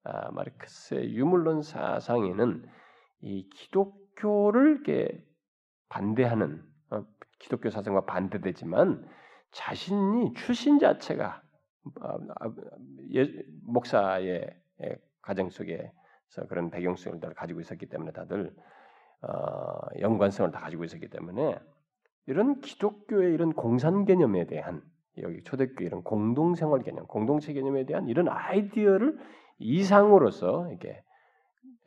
아, 마르크스의 유물론 사상에는 이 기독교를 이렇게 반대하는 어, 기독교 사상과 반대되지만 자신이 출신 자체가 목사의 가정 속에서 그런 배경성을 다 가지고 있었기 때문에 다들 어, 연관성을 다 가지고 있었기 때문에 이런 기독교의 이런 공산 개념에 대한 여기 초대교회 이런 공동생활 개념, 공동체 개념에 대한 이런 아이디어를 이상으로서 이렇게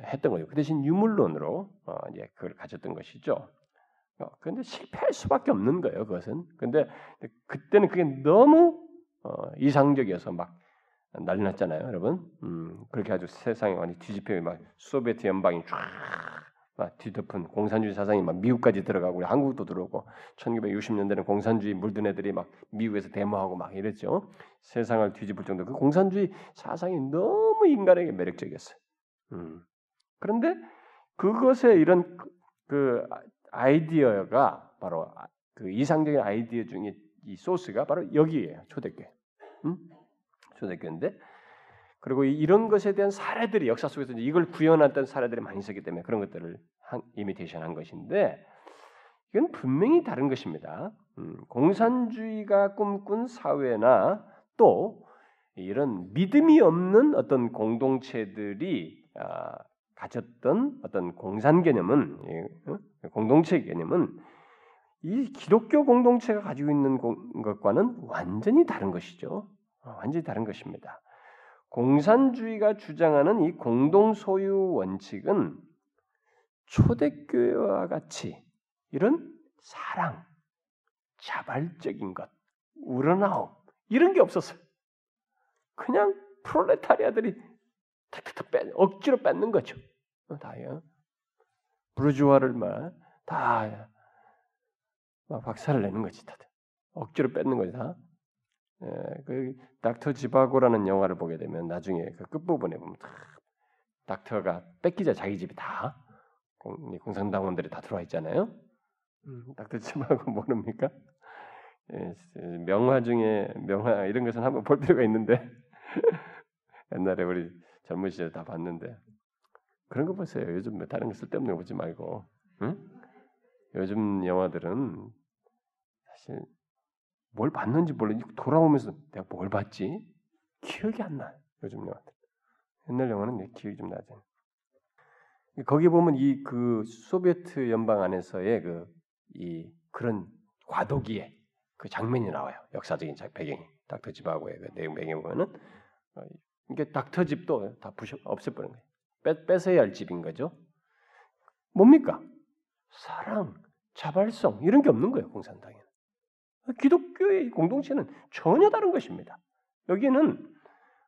했던 거예요. 그 대신 유물론으로 어, 이제 그걸 가졌던 것이죠. 어, 그런데 실패할 수밖에 없는 거예요. 그것은. 근데 그때는 그게 너무 어, 이상적이어서 막 난리 났잖아요, 여러분. 음, 그렇게 아주 세상이 많이 뒤집혀 막 소비에트 연방이 쫙막 뒤덮은 공산주의 사상이 막 미국까지 들어가고 우리 한국도 들어오고 1960년대는 공산주의 물든 애들이 막 미국에서 데모하고 막 이랬죠. 세상을 뒤집을 정도 그 공산주의 사상이 너무 인간에게 매력적이었어요. 음. 그런데 그것의 이런 그 아이디어가 바로 그 이상적인 아이디어 중에 이 소스가 바로 여기에요. 초대교회. 음? 초대교회인데 그리고 이런 것에 대한 사례들이 역사 속에서 이걸 구현했던 사례들이 많이 있었기 때문에 그런 것들을 이미테이션한 것인데 이건 분명히 다른 것입니다. 음, 공산주의가 꿈꾼 사회나 또 이런 믿음이 없는 어떤 공동체들이 아, 가졌던 어떤 공산 개념은 어? 공동체 개념은 이 기독교 공동체가 가지고 있는 것과는 완전히 다른 것이죠. 어, 완전히 다른 것입니다. 공산주의가 주장하는 이 공동 소유 원칙은 초대교회와 같이 이런 사랑, 자발적인 것, 우러나옴 이런 게 없었어요. 그냥 프롤레타리아들이 탁탁탁 빼, 억지로 뺏는 거죠. 어, 다요. 부르주아를 막다 박살을 내는 거지 다들. 억지로 뺏는 거지 다. 예, 그 닥터 지바고라는 영화를 보게 되면 나중에 그 끝 부분에 보면 다 닥터가 뺏기자 자기 집이 다 공, 공산당원들이 다 들어와 있잖아요. 음, 닥터 지바고 모릅니까? 예, 명화 중에 명화 이런 것은 한번 볼 필요가 있는데 옛날에 우리 젊은 시절 다 봤는데 그런 거 보세요. 요즘 뭐 다른 거 쓸데없는 거 보지 말고 응? 요즘 영화들은 사실 뭘 봤는지 몰라 돌아오면서 내가 뭘 봤지 기억이 안 나. 요즘 영화들 옛날 영화는 내 기억이 좀 나죠. 거기 보면 이 그 소비에트 연방 안에서의 그 이 그런 과도기에 그 장면이 나와요. 역사적인 배경이 닥터 집하고의 그 내용 배경 보면은 어, 이게 닥터 집도 다 부셔 없애버린 거예요. 뺏, 뺏어야 할 집인 거죠. 뭡니까? 사랑, 자발성 이런 게 없는 거예요. 공산당에는 기독교의 공동체는 전혀 다른 것입니다. 여기는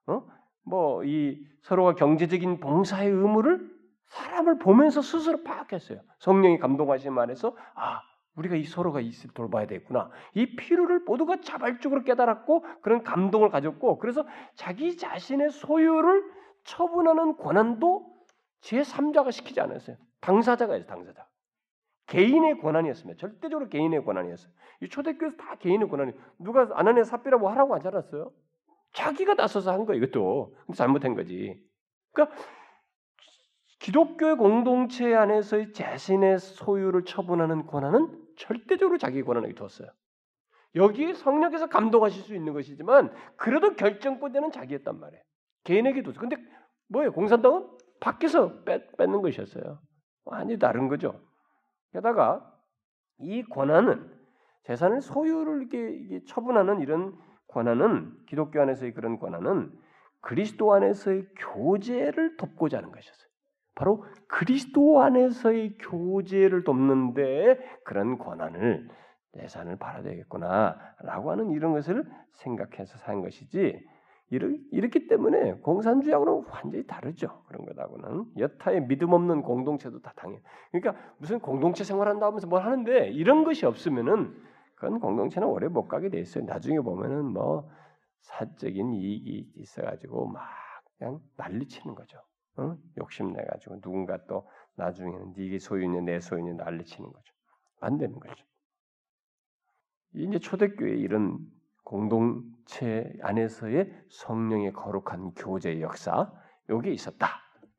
어? 뭐이 서로가 경제적인 봉사의 의무를 사람을 보면서 스스로 파악했어요. 성령이 감동하신 말에서 아 우리가 이 서로가 이을 돌봐야 되겠구나. 이 필요를 모두가 자발적으로 깨달았고 그런 감동을 가졌고 그래서 자기 자신의 소유를 처분하는 권한도 제3자가 시키지 않았어요. 당사자가 해서 당사자. 개인의 권한이었습니다. 절대적으로 개인의 권한이었어요. 이 초대교회에서 다 개인의 권한이 누가 아나니아 삽비라고 하라고 하지 않았어요? 자기가 나서서 한 거예요. 이것도 잘못한 거지. 그러니까 기독교의 공동체 안에서의 자신의 소유를 처분하는 권한은 절대적으로 자기 권한에게 뒀어요. 여기 성령께서 감동하실 수 있는 것이지만 그래도 결정권자는 자기였단 말이에요. 개인에게 뒀어. 근데 뭐예요? 공산당은 밖에서 뺏, 뺏는 것이었어요. 완전히 다른 거죠. 게다가 이 권한은 재산을 소유를 이렇게, 처분하는 이런 권한은 기독교 안에서의 그런 권한은 그리스도 안에서의 교제를 돕고자 하는 것이었어요. 바로 그리스도 안에서의 교제를 돕는데 그런 권한을 예산을 받아야 되겠구나라고 하는 이런 것을 생각해서 산 것이지 이렇기 때문에 공산주의하고는 완전히 다르죠. 그런 것하고는 여타의 믿음 없는 공동체도 다 당해. 그러니까 무슨 공동체 생활한다 하면서 뭘 하는데 이런 것이 없으면은 그건 공동체는 오래 못 가게 돼 있어요. 나중에 보면은 뭐 사적인 이익이 있어가지고 막 그냥 난리치는 거죠. 어? 욕심내 가지고 누군가 또 나중에는 네게 소유냐 내 소유냐 난리치는 거죠. 안 되는 거죠. 이제 초대교회 이런 공동 체 안에서의 성령의 거룩한 교제 역사 여기 있었다.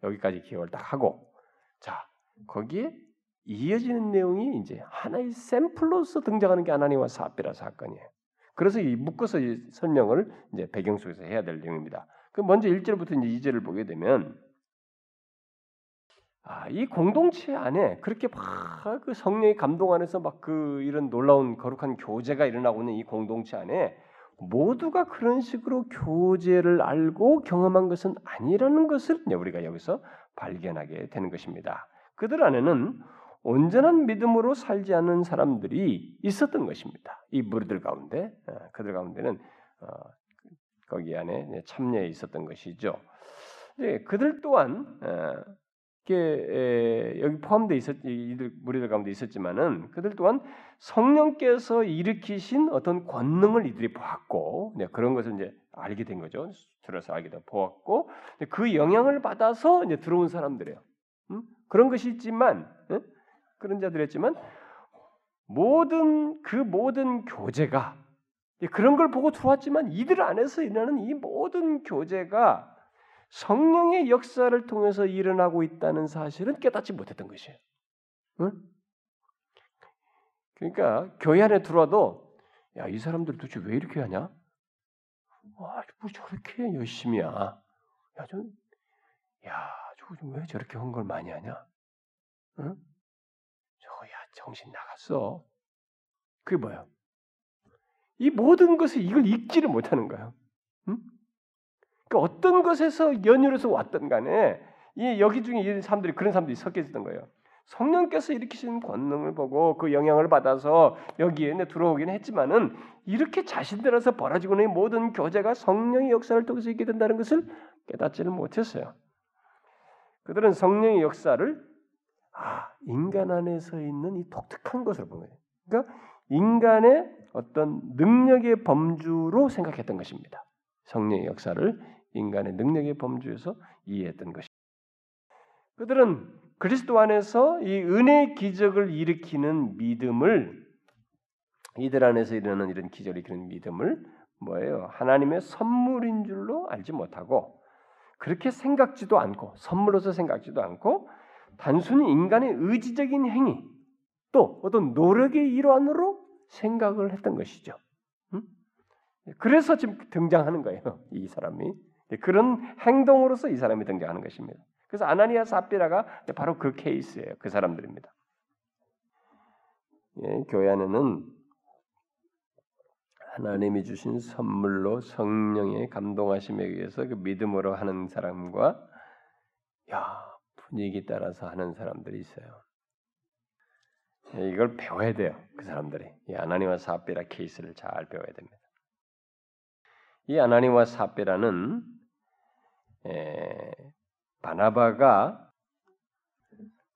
여기까지 기억을 딱 하고 자 거기에 이어지는 내용이 이제 하나의 샘플로서 등장하는 게 아나니와 사비라 사건이에요. 그래서 이 묶어서 이 설명을 이제 배경 속에서 해야 될 내용입니다. 그 먼저 1절부터 이제 2절을 보게 되면 아, 이 공동체 안에 그렇게 막 그 성령의 감동 안에서 막 그 이런 놀라운 거룩한 교제가 일어나고 있는 이 공동체 안에 모두가 그런 식으로 교제를 알고 경험한 것은 아니라는 것을 우리가 여기서 발견하게 되는 것입니다. 그들 안에는 온전한 믿음으로 살지 않는 사람들이 있었던 것입니다. 이 무리들 가운데 어, 그들 가운데는 어, 거기 안에 참여해 있었던 것이죠. 그들 또한 어, 여기 포함되어 있었 이들 무리들 가운데 있었지만은 그들 또한 성령께서 일으키신 어떤 권능을 이들이 보았고 네, 그런 것을 이제 알게 된 거죠. 들어서 알게 돼 보았고 그 영향을 받아서 이제 들어온 사람들이에요. 음? 그런 것이 있지만 네? 그런 자들이었지만 모든 그 모든 교제가 그런 걸 보고 들어왔지만 이들 안에서 일어나는 이 모든 교제가 성령의 역사를 통해서 일어나고 있다는 사실은 깨닫지 못했던 것이에요. 응? 그러니까 교회 안에 들어와도 야 이 사람들 도대체 왜 이렇게 하냐? 와, 뭐 저렇게 열심히 야. 야, 저, 야, 저거 왜 저렇게 헌걸 많이 하냐? 응? 저거 야 정신 나갔어. 그게 뭐야? 이 모든 것을 이걸 읽지를 못하는 거예요. 응? 그러니까 어떤 것에서 연유로서 왔던 간에 이 여기 중에 이 사람들이 그런 사람들이 섞여 있었던 거예요. 성령께서 일으키시는 권능을 보고 그 영향을 받아서 여기에 들어오긴 했지만은 이렇게 자신들에서 벌어지고 있는 모든 교제가 성령의 역사를 통해서 있게 된다는 것을 깨닫지를 못했어요. 그들은 성령의 역사를 아, 인간 안에서 있는 이 독특한 것을 본 거예요. 그러니까 인간의 어떤 능력의 범주로 생각했던 것입니다. 성령의 역사를 인간의 능력의 범주에서 이해했던 것입니다. 그들은 그리스도 안에서 이 은혜 기적을 일으키는 믿음을 이들 안에서 일어나는 이런 기적을 일으키는 믿음을 뭐예요? 하나님의 선물인 줄로 알지 못하고 그렇게 생각지도 않고 선물로서 생각지도 않고 단순히 인간의 의지적인 행위 또 어떤 노력의 일환으로 생각을 했던 것이죠. 그래서 지금 등장하는 거예요. 이 사람이 그런 행동으로서 이 사람이 등장하는 것입니다. 그래서 아나니아 사피라가 바로 그 케이스예요. 그 사람들입니다. 예, 교회 안에는 하나님이 주신 선물로 성령의 감동하심에 의해서 그 믿음으로 하는 사람과 야 분위기 따라서 하는 사람들이 있어요. 예, 이걸 배워야 돼요. 그 사람들이 이 아나니와 사피라 케이스를 잘 배워야 됩니다. 이 아나니와 사피라는 에, 바나바가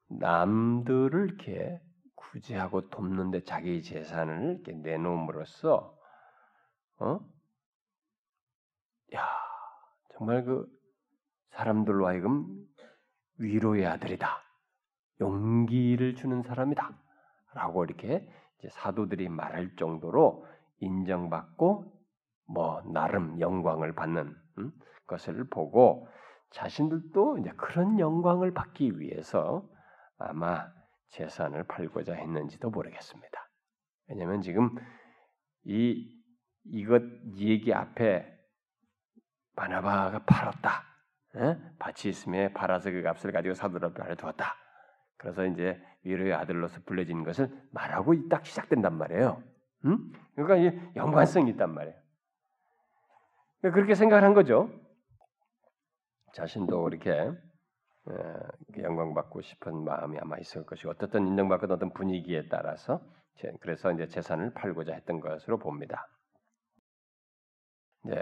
남들을 이렇게 구제하고 돕는데 자기 재산을 이렇게 내놓음으로써 어? 야, 정말 그 사람들로 하여금 위로의 아들이다. 용기를 주는 사람이다. 라고 이렇게 사도들이 말할 정도로 인정받고 뭐 나름 영광을 받는 음? 것을 보고 자신들도 이제 그런 영광을 받기 위해서 아마 재산을 팔고자 했는지도 모르겠습니다. 왜냐하면 지금 이 이것 얘기 앞에 바나바가 팔았다. 에? 밭이 있으면 팔아서 그 값을 가지고 사도들 앞에 알려두었다. 그래서 이제 위로의 아들로서 불려진 것을 말하고 딱 시작된단 말이에요. 음? 그러니까 연관성이 있단 말이에요. 그러니까 그렇게 생각한 거죠. 자신도 이렇게 그 영광받고 싶은 마음이 아마 있을 것이고 어떻든 인정받고 어떤 분위기에 따라서 그래서 이제 재산을 팔고자 했던 것으로 봅니다. 네,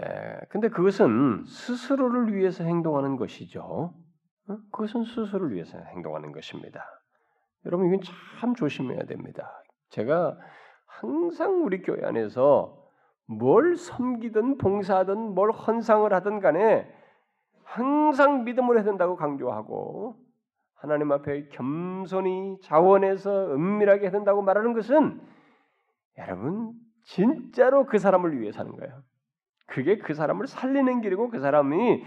근데 그것은 스스로를 위해서 행동하는 것이죠. 어? 그것은 스스로를 위해서 행동하는 것입니다. 여러분 이건 참 조심해야 됩니다. 제가 항상 우리 교회 안에서 뭘 섬기든 봉사하든 뭘 헌상을 하든 간에 항상 믿음으로 해야 된다고 강조하고 하나님 앞에 겸손히 자원해서 은밀하게 해야 된다고 말하는 것은 여러분 진짜로 그 사람을 위해 사는 거예요. 그게 그 사람을 살리는 길이고 그 사람이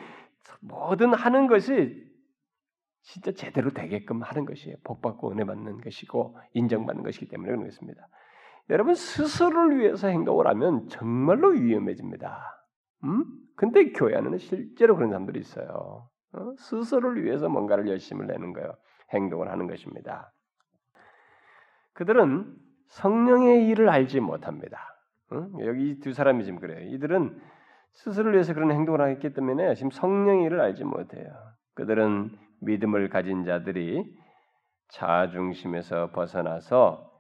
뭐든 하는 것이 진짜 제대로 되게끔 하는 것이에요. 복받고 은혜 받는 것이고 인정받는 것이기 때문에 그런 것입니다. 여러분 스스로를 위해서 행동을 하면 정말로 위험해집니다. 음? 근데 교회 안에는 실제로 그런 사람들이 있어요. 어? 스스로를 위해서 뭔가를 열심을 내는 거예요. 행동을 하는 것입니다. 그들은 성령의 일을 알지 못합니다. 응? 여기 두 사람이 지금 그래요. 이들은 스스로를 위해서 그런 행동을 하기 때문에 지금 성령의 일을 알지 못해요. 그들은 믿음을 가진 자들이 자아 중심에서 벗어나서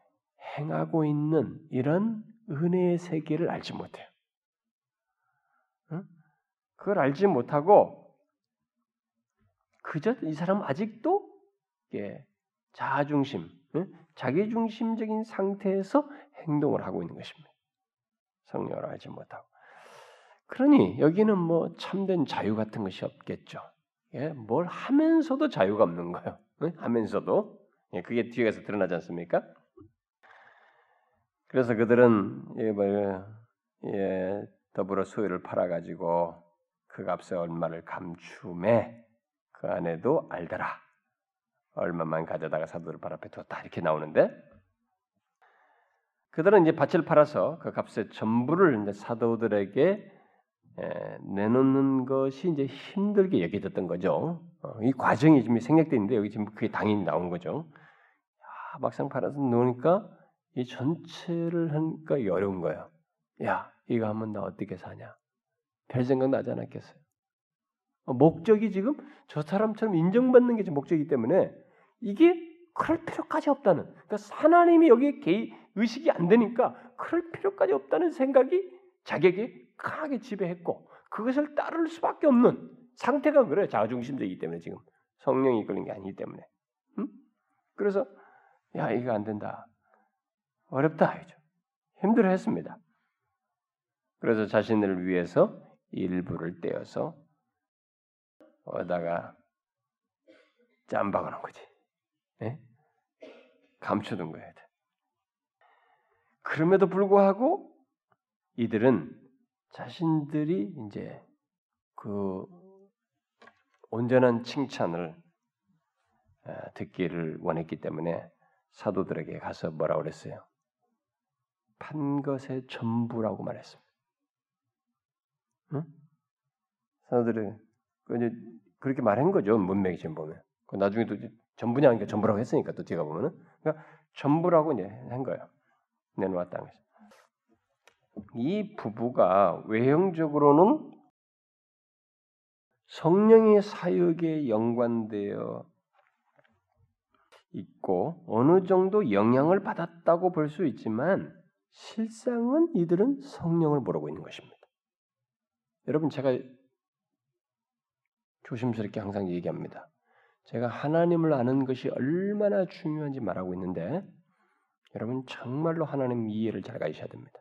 행하고 있는 이런 은혜의 세계를 알지 못해요. 응? 그걸 알지 못하고 그저 이 사람은 아직도 예, 자아중심, 자기중심적인 상태에서 행동을 하고 있는 것입니다. 성령을 알지 못하고. 그러니 여기는 뭐 참된 자유 같은 것이 없겠죠. 예, 뭘 하면서도 자유가 없는 거예요. 예? 하면서도 예, 그게 뒤에 가서 드러나지 않습니까? 그래서 그들은 예, 뭐, 예, 더불어 소유를 팔아가지고 그 값에 얼마를 감춤해 그 안에도 알더라. 얼마만 가져다가 사도들 발 앞에 뒀다 이렇게 나오는데 그들은 이제 밭을 팔아서 그 값의 전부를 이제 사도들에게 에, 내놓는 것이 이제 힘들게 여겨졌던 거죠. 어, 이 과정이 지금 생략돼 있는데 여기 지금 그게 당연히 나온 거죠. 야, 막상 팔아서 놓으니까 이 전체를 하니까 어려운 거예요. 야, 이거 하면 나 어떻게 사냐? 별 생각 나지 않았겠어요? 어, 목적이 지금 저 사람처럼 인정받는 게 목적이기 때문에 이게 그럴 필요까지 없다는. 그러니까 하나님이 여기에 개의, 의식이 안 되니까 그럴 필요까지 없다는 생각이 자기에게 강하게 지배했고 그것을 따를 수밖에 없는 상태가 그래요. 자중심적이기 때문에 지금 성령이 이끌린 게 아니기 때문에. 응? 그래서 야 이거 안 된다. 어렵다 이죠. 힘들어했습니다. 그래서 자신을 위해서 일부를 떼어서 어다가 짬박아 놓은 거지. 예? 감춰둔 거야. 그럼에도 불구하고 이들은 자신들이 이제 그 온전한 칭찬을 듣기를 원했기 때문에 사도들에게 가서 뭐라 그랬어요? 판 것의 전부라고 말했습니다. 응? 사도들은 그렇게 말한 거죠. 문맥이 지금 보면. 나중에 또 전부냐 하니까 전부라고 했으니까 또 뒤가 보면은 그러니까 전부라고 이제 한 거예요. 내놓았다는 거죠. 이 부부가 외형적으로는 성령의 사역에 연관되어 있고 어느 정도 영향을 받았다고 볼 수 있지만 실상은 이들은 성령을 모르고 있는 것입니다. 여러분 제가 조심스럽게 항상 얘기합니다. 제가 하나님을 아는 것이 얼마나 중요한지 말하고 있는데 여러분 정말로 하나님 이해를 잘 가지셔야 됩니다.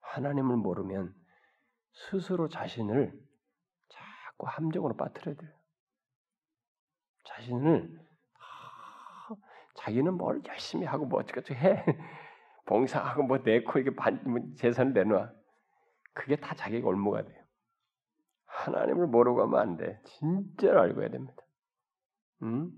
하나님을 모르면 스스로 자신을 자꾸 함정으로 빠뜨려야 돼요. 자신을 아, 자기는 뭘 열심히 하고 뭐 어쩌고저쩌고 해 봉사하고 뭐 내고 이렇게 반, 뭐 재산을 내놔 그게 다 자기가 올무가 돼요. 하나님을 모르고 하면 안 돼. 진짜로 알고 해야 됩니다. 음?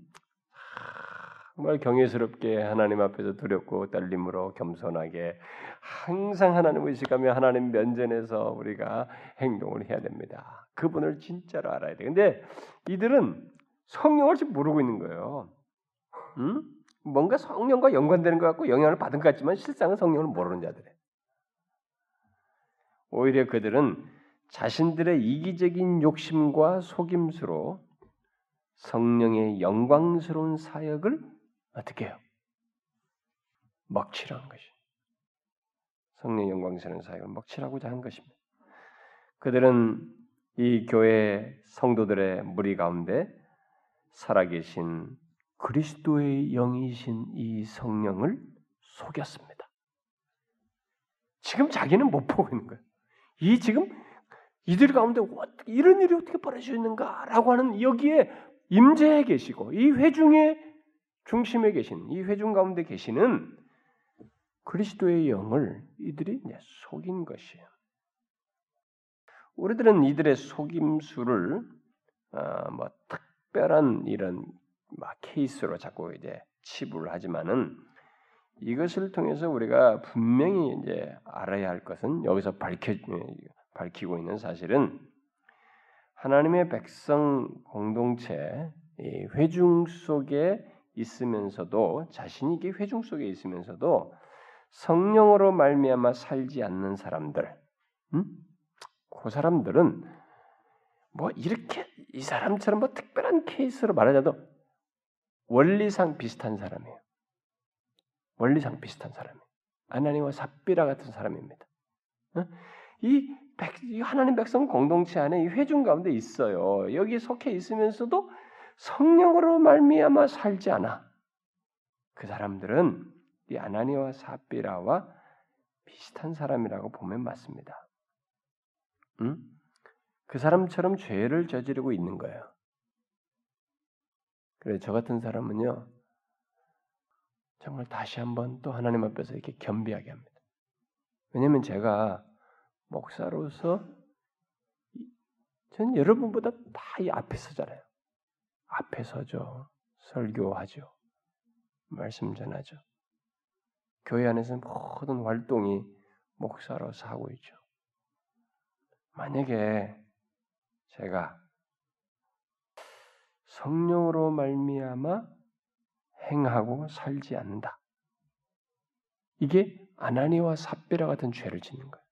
정말 경외스럽게 하나님 앞에서 두렵고 떨림으로 겸손하게 항상 하나님 의식하며 하나님 면전에서 우리가 행동을 해야 됩니다. 그분을 진짜로 알아야 돼. 근데 이들은 성령을 지금 모르고 있는 거예요. 음? 뭔가 성령과 연관되는 것 같고 영향을 받은 것 같지만 실상은 성령을 모르는 자들이에요. 오히려 그들은 자신들의 이기적인 욕심과 속임수로 성령의 영광스러운 사역을 어떻게 해요? 먹칠한 것이. 성령 영광스러운 사역을 먹칠하고자 한 것입니다. 그들은 이 교회 성도들의 무리 가운데 살아계신 그리스도의 영이신 이 성령을 속였습니다. 지금 자기는 못 보고 있는 거예요. 이 지금 이들 가운데 이런 일이 어떻게 벌어지는가라고 하는 여기에 임재해 계시고 이 회중의 중심에 계신 이 회중 가운데 계시는 그리스도의 영을 이들이 속인 것이에요. 우리들은 이들의 속임수를 어, 뭐 특별한 이런 막 케이스로 자꾸 이제 치부를 하지만은 이것을 통해서 우리가 분명히 이제 알아야 할 것은 여기서 밝혀 밝히고 있는 사실은 하나님의 백성 공동체 회중 속에 있으면서도 자신이 이 회중 속에 있으면서도 성령으로 말미암아 살지 않는 사람들, 음? 그 사람들은 뭐 이렇게 이 사람처럼 뭐 특별한 케이스로 말하자도 원리상 비슷한 사람이에요. 원리상 비슷한 사람이에요. 아나니와 삽비라 같은 사람입니다. 어? 이, 백, 이 하나님 백성 공동체 안에 이 회중 가운데 있어요. 여기 속해 있으면서도 성령으로 말미암아 살지 않아. 그 사람들은 이 아나니와 사비라와 비슷한 사람이라고 보면 맞습니다. 응? 그 사람처럼 죄를 저지르고 있는 거예요. 그래 저 같은 사람은요 정말 다시 한번 또 하나님 앞에서 이렇게 겸비하게 합니다. 왜냐하면 제가 목사로서 저는 여러분보다 다 이 앞에 서잖아요. 앞에 서죠. 설교하죠. 말씀 전하죠. 교회 안에서 모든 활동이 목사로서 하고 있죠. 만약에 제가 성령으로 말미암아 행하고 살지 않는다. 이게 아나니와 삽비라 같은 죄를 짓는 거예요.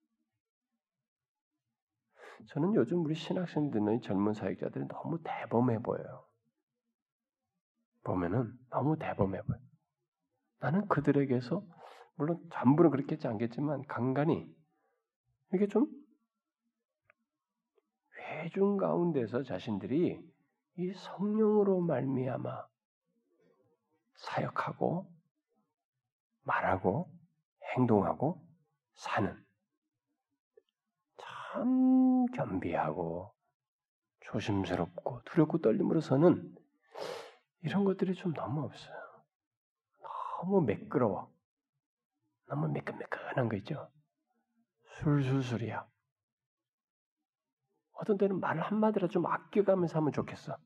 저는 요즘 우리 신학생들의 젊은 사역자들이 너무 대범해 보여요. 보면은 너무 대범해 보여. 나는 그들에게서 물론 전부는 그렇겠지 않겠지만 간간히 이게 좀 회중 가운데서 자신들이 이 성령으로 말미암아 사역하고 말하고 행동하고 사는 참 겸비하고 조심스럽고 두렵고 떨림으로 서는 이런 것들이 좀 너무 없어요. 너무 매끄러워. 너무 매끈매끈한 거 있죠. 술술술이야. 어떤 때는 말 한마디라 좀 아껴가면서 하면 좋겠어.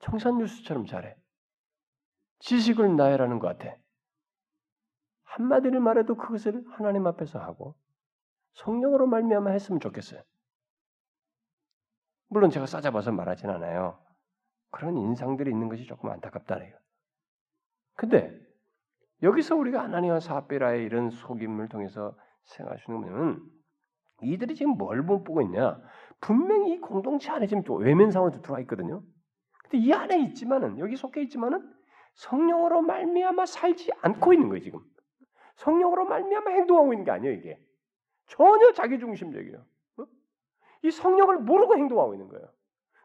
청산유수처럼 잘해. 지식을 나열하는 것 같아. 한마디를 말해도 그것을 하나님 앞에서 하고 성령으로 말미암아 했으면 좋겠어요. 물론 제가 싸잡아서 말하진 않아요. 그런 인상들이 있는 것이 조금 안타깝다네요. 근데 여기서 우리가 아나니와 사베라의 이런 속임을 통해서 있는 거는 이들이 지금 뭘 보고 있냐? 분명히 이 공동체 안에 지금 외면 상황도 들어와 있거든요. 근데 이 안에 있지만은 여기 속해 있지만은 성령으로 말미암아 살지 않고 있는 거예요 지금. 성령으로 말미암아 행동하고 있는 게 아니에요 이게. 전혀 자기 중심적이에요. 어? 이 성령을 모르고 행동하고 있는 거예요.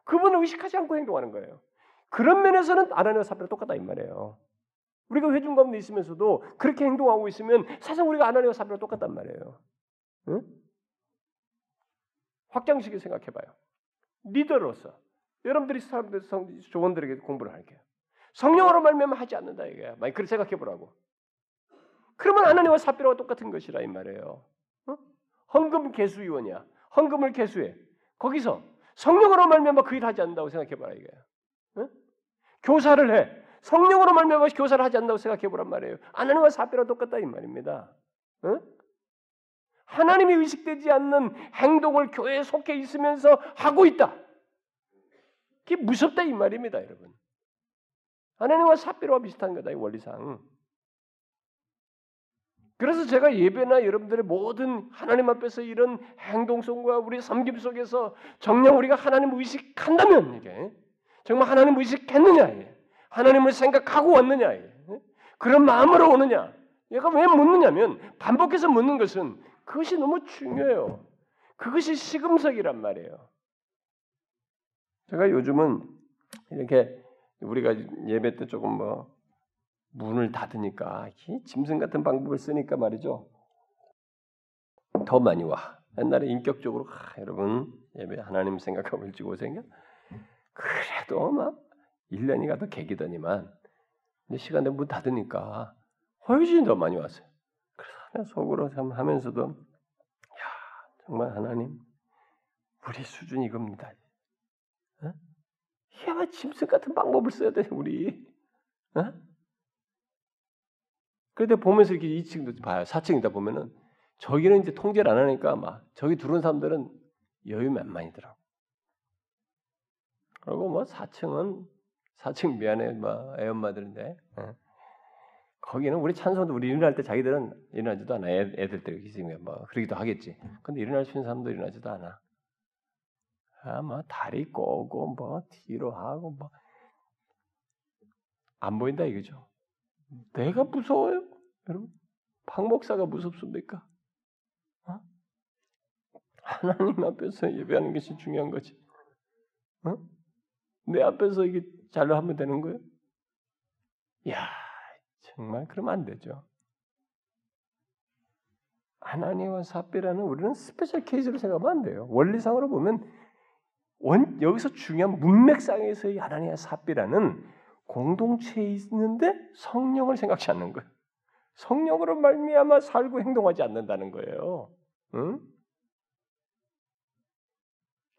그분을 의식하지 않고 행동하는 거예요. 그런 면에서는 아나니와 사피라 똑같다 이 말이에요. 우리가 회중 가운데 있으면서도 그렇게 행동하고 있으면 사실 우리가 아나니와 사피라 똑같단 말이에요. 응? 확장식에 생각해봐요. 리더로서 여러분들이 사람들 조원들에게 공부를 할게요. 성령으로 말미암아 하지 않는다 이게. 많이 그렇게 생각해보라고. 그러면 아나니와 사피라와 똑같은 것이라 이 말이에요. 어? 헌금 개수위원이야. 헌금을 개수해. 거기서 성령으로 말미암아 그 일 하지 않는다고 생각해봐라 이게. 어? 교사를 해. 성령으로 말미암아 교사를 하지 않는다고 생각해보란 말이에요. 아나니와 사피라 똑같다 이 말입니다. 어? 하나님이 의식되지 않는 행동을 교회에 속해 있으면서 하고 있다. 그게 무섭다 이 말입니다, 여러분. 하나님과 사비로와 비슷한 거다 이 원리상. 그래서 제가 예배나 여러분들의 모든 하나님 앞에서 이런 행동성과 우리 섬김 속에서 정녕 우리가 하나님 의식한다면 이게 정말 하나님 의식했느냐, 하나님을 생각하고 왔느냐, 그런 마음으로 오느냐. 얘가 왜 묻느냐면 반복해서 묻는 것은 그것이 너무 중요해요. 그것이 시금석이란 말이에요. 제가 요즘은 이렇게 우리가 예배 때 조금 뭐 문을 닫으니까 짐승 같은 방법을 쓰니까 말이죠. 더 많이 와. 옛날에 인격적으로 아, 여러분 예배 하나님 생각하고 일찍 오세요. 그래도 막 1년이 가도 개기더니만 시간 되문 닫으니까 훨씬 더 많이 왔어요. 속으로 참 하면서도 야 정말 하나님 우리 수준이 이겁니다. 어? 야 짐승 같은 방법을 써야 돼 우리. 어? 그런데 보면서 이렇게 2층도 봐요. 4층이다 보면은 저기는 이제 통제를 안 하니까 막 저기 들어온 사람들은 여유 만만이더라고. 그리고 뭐 4층은 4층 미안해 뭐 애엄마들인데 어? 거기는 우리 찬송도 우리 일어날 때 자기들은 일어나지도 않아. 애, 애들 때 있으면 뭐 그러기도 하겠지. 근데 일어날 수 있는 사람도 일어나지도 않아. 아, 뭐 다리 꼬고 뭐 뒤로 하고 뭐 안 보인다 이거죠. 내가 무서워요, 여러분. 박 목사가 무섭습니까? 어? 하나님 앞에서 예배하는 것이 중요한 거지. 어? 내 앞에서 이게 잘로 하면 되는 거예요? 야, 정말 그러면 안 되죠. 아나니아와 삽비라는 우리는 special case로 생각하면 안 돼요. 원리상으로 보면 원, 여기서 중요한 문맥상에서의 아나니아와 삽비라는 공동체에 있는데 성령을 생각지 않는 거예요. 성령으로 말미암아 살고 행동하지 않는다는 거예요. 응?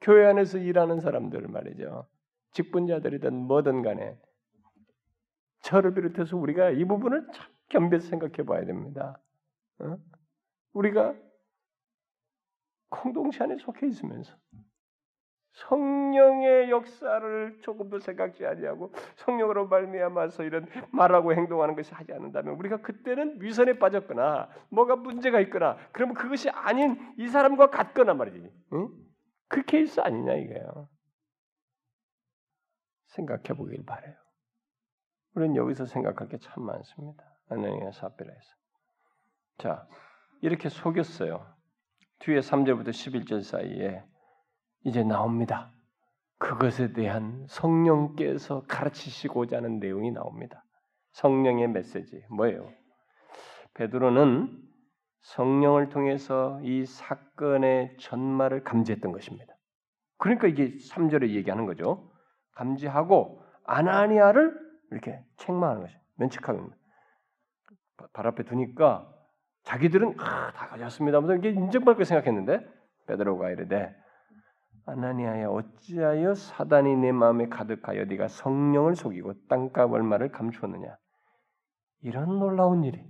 교회 안에서 일하는 사람들 말이죠. 직분자들이든 뭐든 간에 저를 비롯해서 우리가 이 부분을 참 겸비해서 생각해 봐야 됩니다. 어? 우리가 공동체 안에 속해 있으면서 성령의 역사를 조금도 생각지 아니하고 성령으로 말미암아서 이런 말하고 행동하는 것이 하지 않는다면 우리가 그때는 위선에 빠졌거나 뭐가 문제가 있거나 그러면 그것이 아닌 이 사람과 같거나 말이지. 응? 그 케이스 아니냐 이거예요. 생각해 보길 바래요. 우리는 여기서 생각할 게 참 많습니다. 아나니아 사피라에서. 자, 이렇게 속였어요. 뒤에 3절부터 11절 사이에 이제 나옵니다. 그것에 대한 성령께서 가르치시고자 하는 내용이 나옵니다. 성령의 메시지 뭐예요? 베드로는 성령을 통해서 이 사건의 전말을 감지했던 것입니다. 그러니까 이게 3절에 얘기하는 거죠. 감지하고 아나니아를 이렇게 책망하는 것이 면책하는 발 앞에 두니까 자기들은 아, 다 가졌습니다. 이게 인정받을 거 생각했는데 베드로가 이르되 아나니아야 어찌하여 사단이 내 마음에 가득하여 네가 성령을 속이고 땅값 얼마를 감추었느냐? 이런 놀라운 일이.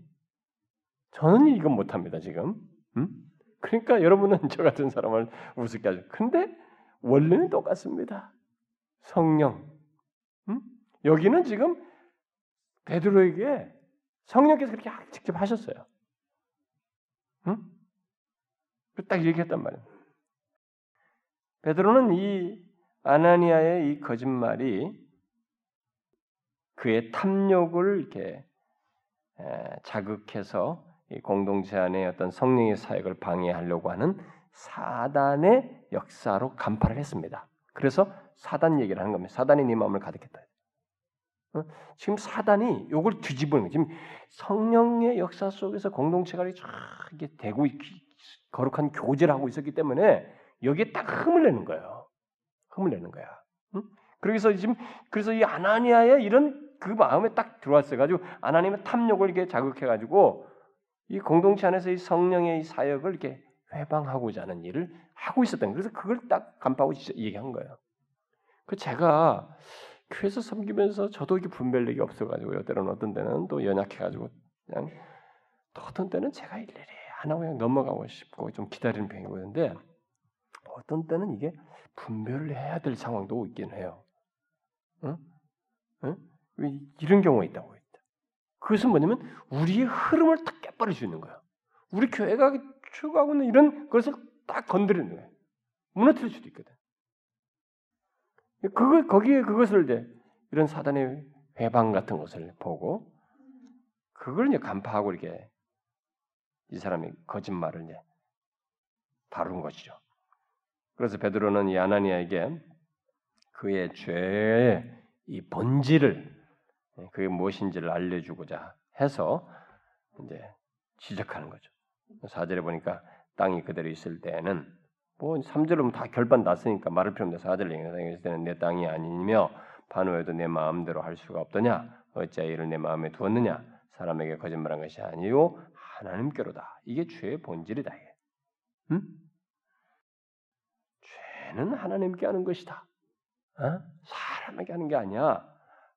저는 이건 못합니다 지금. 음? 그러니까 여러분은 저 같은 사람을 우습게 하죠. 근데 원래는 똑같습니다. 성령. 음? 여기는 지금 베드로에게 성령께서 그렇게 직접 하셨어요. 응? 딱 얘기했단 말이에요 베드로는 이 아나니아의 이 거짓말이 그의 탐욕을 이렇게 자극해서 공동체 안에 어떤 성령의 사역을 방해하려고 하는 사단의 역사로 간파를 했습니다. 그래서 사단 얘기를 하는 겁니다. 사단이 네 마음을 가득했다. 어? 지금 사단이 이걸 뒤집는 거예요. 지금 성령의 역사 속에서 공동체가 이렇게 되고 거룩한 교제를 하고 있었기 때문에 여기에 딱 흠을 내는 거예요. 흠을 내는 거야. 응? 그래서 지금 그래서 이 아나니아의 이런 그 마음에 딱 들어왔어 가지고 아나님의 탐욕을 이렇게 자극해 가지고 이 공동체 안에서 이 성령의 이 사역을 이렇게 회방하고자 하는 일을 하고 있었던 그래서 그걸 딱 간파하고 얘기한 거예요. 그 제가 교회에서 섬기면서 저도 이게 분별력이 없어가지고요. 때로는 어떤 때는 또 연약해가지고 그냥 또 어떤 때는 제가 일일이 하나 그냥 넘어가고 싶고 좀 기다리는 편이고 그런데 어떤 때는 이게 분별을 해야 될 상황도 있긴 해요. 응? 응? 이런 경우가 있다고 했다. 그것은 뭐냐면 우리의 흐름을 딱 깨버릴 수 있는 거야. 우리 교회가 추구하고 있는 이런 것을 딱 건드리는 거야. 무너뜨릴 수도 있거든. 그거 거기에 그것을 이제 이런 사단의 회방 같은 것을 보고 그걸 이제 간파하고 이렇게 이 사람이 거짓말을 이제 다룬 것이죠. 그래서 베드로는 이 아나니아에게 그의 죄의 이 본질을 예, 그게 무엇인지를 알려주고자 해서 이제 지적하는 거죠. 4절에 보니까 땅이 그대로 있을 때는 뭐 3절은 다 결반 났으니까 말을 필요 없는데 4절 얘기했을 때는 내 땅이 아니며 반호에도 내 마음대로 할 수가 없더냐 어찌하여 이를 내 마음에 두었느냐 사람에게 거짓말한 것이 아니요 하나님께로다 이게 죄의 본질이다 이게. 응? 죄는 하나님께 하는 것이다. 어? 사람에게 하는 게 아니야.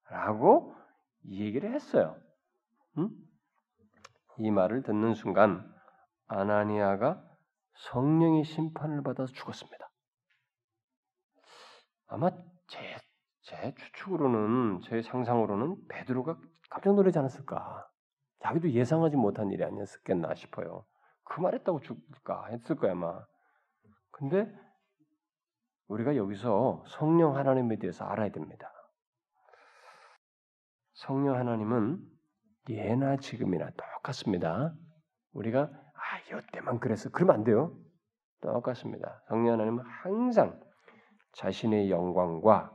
라고 얘기를 했어요. 응? 이 말을 듣는 순간 아나니아가 성령의 심판을 받아서 죽었습니다. 아마 제, 제 추측으로는 제 상상으로는 베드로가 깜짝 놀라지 않았을까. 자기도 예상하지 못한 일이 아니었겠나 싶어요. 그 말했다고 죽을까 했을 거야 아마. 근데 우리가 여기서 성령 하나님에 대해서 알아야 됩니다. 성령 하나님은 예나 지금이나 똑같습니다. 우리가 아, 이때만 그래서 그러면 안 돼요. 똑같습니다. 성령 하나님은 항상 자신의 영광과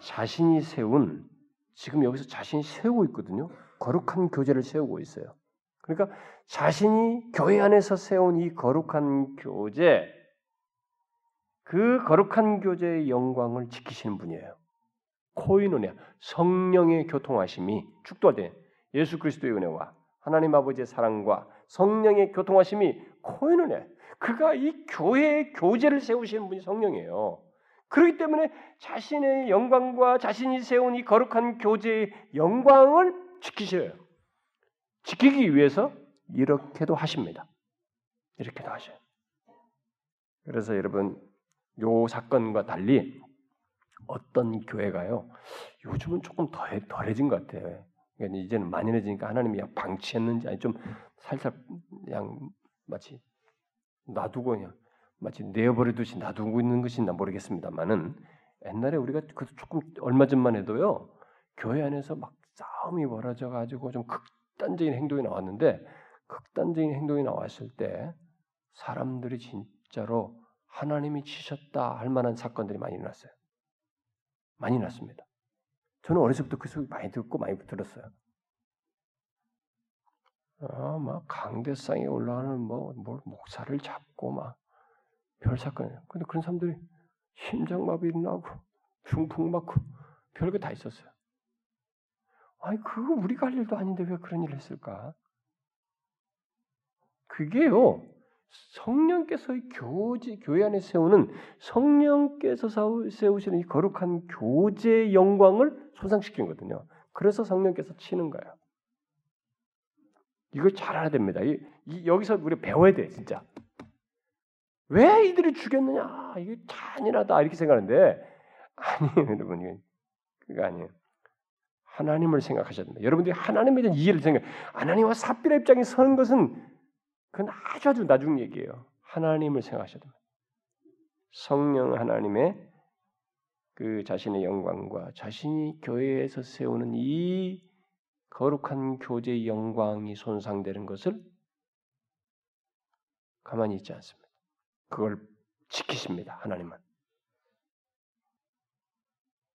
자신이 세운 지금 여기서 자신이 세우고 있거든요. 거룩한 교제를 세우고 있어요. 그러니까 자신이 교회 안에서 세운 이 거룩한 교제, 그 거룩한 교제의 영광을 지키시는 분이에요. 코인은혜, 성령의 교통하심이 축도할 때 예수 그리스도의 은혜와 하나님 아버지의 사랑과 성령의 교통하심이 코인은혜. 그가 이 교회의 교제를 세우시는 분이 성령이에요. 그렇기 때문에 자신의 영광과 자신이 세운 이 거룩한 교제의 영광을 지키셔요. 지키기 위해서 이렇게도 하십니다. 이렇게도 하셔요. 그래서 여러분 요 사건과 달리 어떤 교회가요 요즘은 조금 덜, 덜해진 것 같아요. 그러니까 이제는 만연해지니까 하나님이 방치했는지 아니 좀 살살 그냥 마치 놔두고 그냥 마치 내어버리듯이 놔두고 있는 것인나 모르겠습니다만은 옛날에 우리가 그 조금 얼마 전만 해도요 교회 안에서 막 싸움이 벌어져 가지고 좀 극단적인 행동이 나왔는데 극단적인 행동이 나왔을 때 사람들이 진짜로 하나님이 치셨다 할 만한 사건들이 많이 일어났어요. 많이 났습니다. 저는 어렸을 때부터 그 소리 많이 듣고 많이 들었어요. 아, 막 강대상에 올라가는 뭐, 뭐 목사를 잡고 막 별 사건이에요. 근데 그런 사람들이 심장마비 일어나고 중풍 맞고 별거 다 있었어요. 아니 그거 우리가 할 일도 아닌데 왜 그런 일을 했을까? 그게요 성령께서 교제 교회 안에 세우는 성령께서 세우시는 이 거룩한 교제의 영광을 손상시키는 거거든요. 그래서 성령께서 치는 거예요. 이걸 잘 알아야 됩니다. 이, 이, 여기서 우리 배워야 돼, 진짜. 왜 이들이 죽였느냐? 이게 잔인하다 이렇게 생각하는데 아니에요, 여러분. 그게 아니에요. 하나님을 생각하셔야 됩니다. 여러분들이 하나님에 대한 이해를 생각. 하나님과 삽비라 입장에 서는 것은 그건 아주 아주 나중 얘기예요. 하나님을 생각하셔야 됩니다. 성령 하나님의 그 자신의 영광과 자신이 교회에서 세우는 이 거룩한 교제의 영광이 손상되는 것을 가만히 있지 않습니다. 그걸 지키십니다. 하나님은.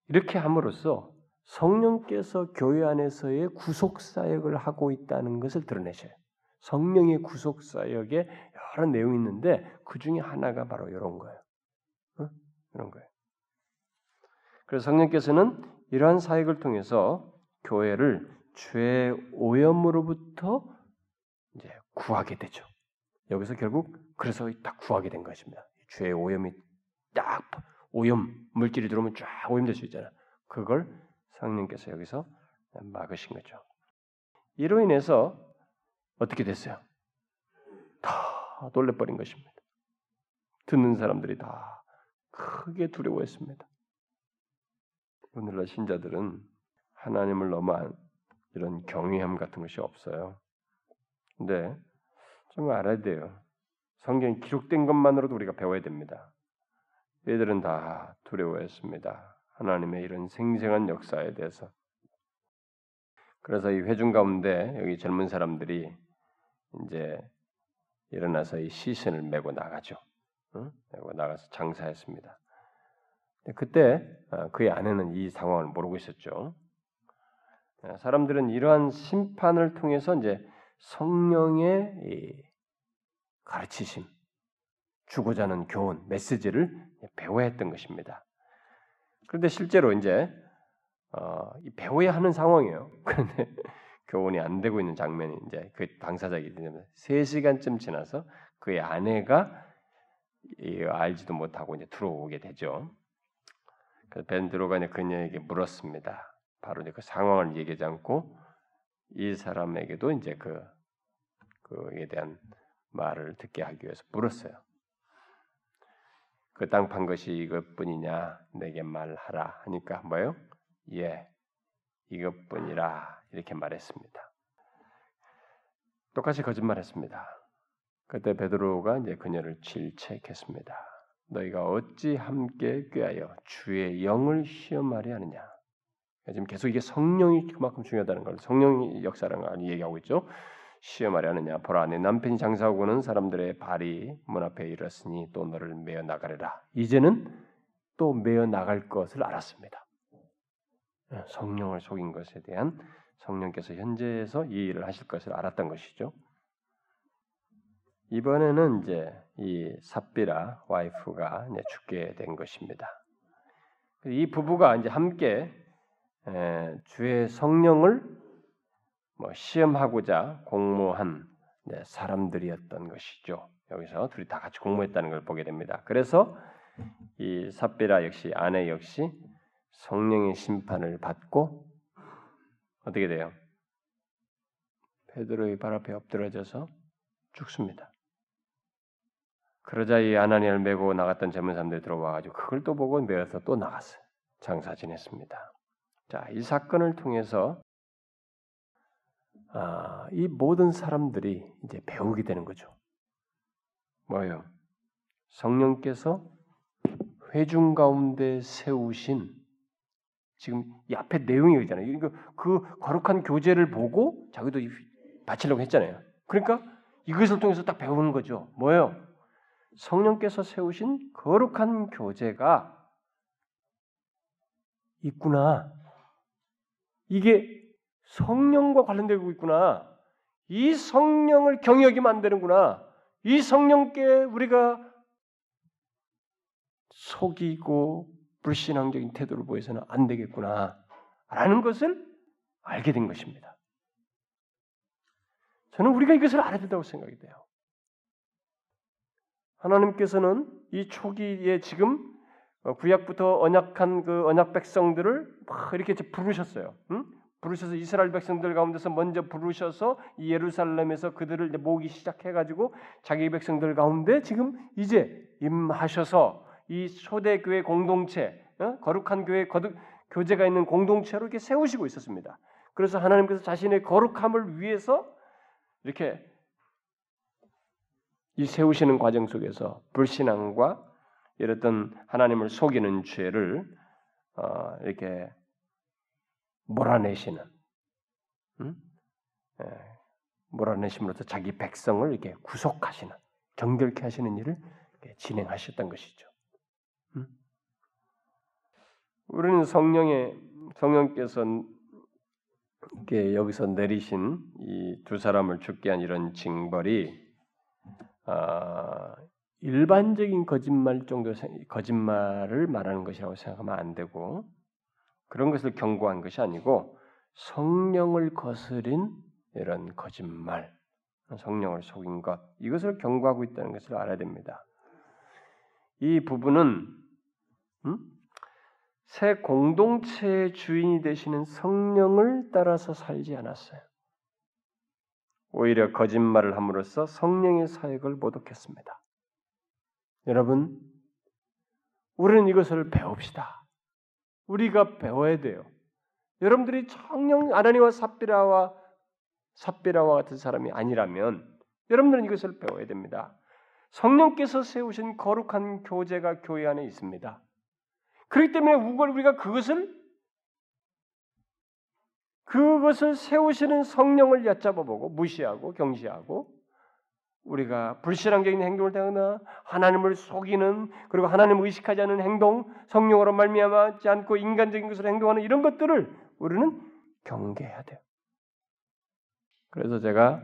이렇게 함으로써 성령께서 교회 안에서의 구속 사역을 하고 있다는 것을 드러내셔요. 성령의 구속 사역에 여러 내용이 있는데 그 중에 하나가 바로 이런 거예요. 어? 이런 거예요. 그래서 성령께서는 이러한 사역을 통해서 교회를 죄 오염으로부터 이제 구하게 되죠. 여기서 결국 그래서 딱 구하게 된 것입니다. 죄 오염이 딱 오염 물질이 들어오면 쫙 오염될 수 있잖아. 그걸 성령께서 여기서 막으신 거죠. 이로 인해서 어떻게 됐어요? 다 놀래버린 것입니다. 듣는 사람들이 다 크게 두려워했습니다. 오늘날 신자들은 하나님을 너무 이런 경외함 같은 것이 없어요. 근데 좀 알아야 돼요. 성경에 기록된 것만으로도 우리가 배워야 됩니다. 얘들은 다 두려워했습니다. 하나님의 이런 생생한 역사에 대해서. 그래서 이 회중 가운데 여기 젊은 사람들이 이제 일어나서 이 시신을 메고 나가죠. 응? 메고 나가서 장사했습니다. 그때 아, 그의 아내는 이 상황을 모르고 있었죠. 아, 사람들은 이러한 심판을 통해서 이제 성령의 가르치심, 주고자 하는 교훈, 메시지를 배워야 했던 것입니다. 그런데 실제로 이제 어, 배워야 하는 상황이에요. 그런데 교훈이 안 되고 있는 장면이 이제 그 당사자이기 때문에 3시간쯤 지나서 그의 아내가 알지도 못하고 이제 들어오게 되죠. 이제 그녀에게 물었습니다. 바로 이제 그 상황을 얘기하지 않고 이 사람에게도 이제 그 그에 대한 말을 듣게 하기 위해서 물었어요. 그 땅 판 것이 이것뿐이냐 내게 말하라 하니까 뭐요? 예, 이것뿐이라 이렇게 말했습니다. 똑같이 거짓말했습니다. 그때 베드로가 이제 그녀를 질책했습니다. 너희가 어찌 함께 꾀하여 주의 영을 시험하려 하느냐? 지금 계속 이게 성령이 그만큼 중요하다는 걸 성령의 역사라는 걸 얘기하고 있죠. 시험하려 하느냐? 보라, 내 남편이 장사하고는 사람들의 발이 문 앞에 이르렀으니 또 너를 메어 나가리라. 이제는 또 메어 나갈 것을 알았습니다. 예, 성령을 속인 것에 대한 성령께서 현재에서 이 일을 하실 것을 알았던 것이죠. 이번에는 이제 이 삽비라 와이프가 이제 죽게 된 것입니다. 이 부부가 이제 함께 주의 성령을 뭐 시험하고자 공모한 사람들이었던 것이죠. 여기서 둘이 다 같이 공모했다는 걸 보게 됩니다. 그래서 이 삽비라 역시 아내 역시 성령의 심판을 받고 어떻게 돼요? 베드로의 발 앞에 엎드려져서 죽습니다. 그러자 이 아나니아를 메고 나갔던 젊은 사람들이 들어와가지고 그걸 또 보고 메어서 또 나갔어요. 장사 지냈습니다. 자, 이 사건을 통해서 아, 이 모든 사람들이 이제 배우게 되는 거죠. 뭐요? 성령께서 회중 가운데 세우신 지금 이 앞에 내용이 있잖아요. 이거 그 거룩한 교제를 보고 자기도 바치려고 했잖아요. 그러니까 이것을 통해서 딱 배우는 거죠. 뭐예요? 성령께서 세우신 거룩한 교제가 있구나. 이게 성령과 관련되고 있구나. 이 성령을 경역이 만드는구나. 이 성령께 우리가 속이고 불신앙적인 태도를 보여서는 안 되겠구나. 라는 것을 알게 된 것입니다. 저는 우리가 이것을 알아야 된다고 생각이 돼요. 하나님께서는 이 초기에 지금 구약부터 언약한 그 언약 백성들을 막 이렇게 부르셨어요. 응? 부르셔서 이스라엘 백성들 가운데서 먼저 부르셔서 예루살렘에서 그들을 모으기 시작해가지고 자기 백성들 가운데 지금 이제 임하셔서 이 초대 교회 공동체, 어? 거룩한 교회 거듭, 교제가 있는 공동체로 이렇게 세우시고 있었습니다. 그래서 하나님께서 자신의 거룩함을 위해서 이렇게 이 세우시는 과정 속에서 불신앙과 이랬던 하나님을 속이는 죄를 어, 이렇게 몰아내시는, 음? 예, 몰아내심으로써 자기 백성을 이렇게 구속하시는, 정결케 하시는 일을 진행하셨던 것이죠. 음? 우리는 성령의 성령께서 여기서 내리신 이 두 사람을 죽게 한 이런 징벌이 아, 일반적인 거짓말 정도 거짓말을 말하는 것이라고 생각하면 안 되고 그런 것을 경고한 것이 아니고 성령을 거스린 이런 거짓말, 성령을 속인 것 이것을 경고하고 있다는 것을 알아야 됩니다. 이 부분은 음? 새 공동체의 주인이 되시는 성령을 따라서 살지 않았어요. 오히려 거짓말을 함으로써 성령의 사역을 모독했습니다. 여러분, 우리는 이것을 배웁시다. 우리가 배워야 돼요. 여러분들이 청령 아나니와 삽비라와 삽비라와 같은 사람이 아니라면 여러분들은 이것을 배워야 됩니다. 성령께서 세우신 거룩한 교제가 교회 안에 있습니다. 그렇기 때문에 우리가 그것을 그것을 세우시는 성령을 얕잡아보고 무시하고 경시하고 우리가 불신앙적인 행동을 당하나 하나님을 속이는 그리고 하나님을 의식하지 않는 행동, 성령으로 말미암지 않고 인간적인 것으로 행동하는 이런 것들을 우리는 경계해야 돼요. 그래서 제가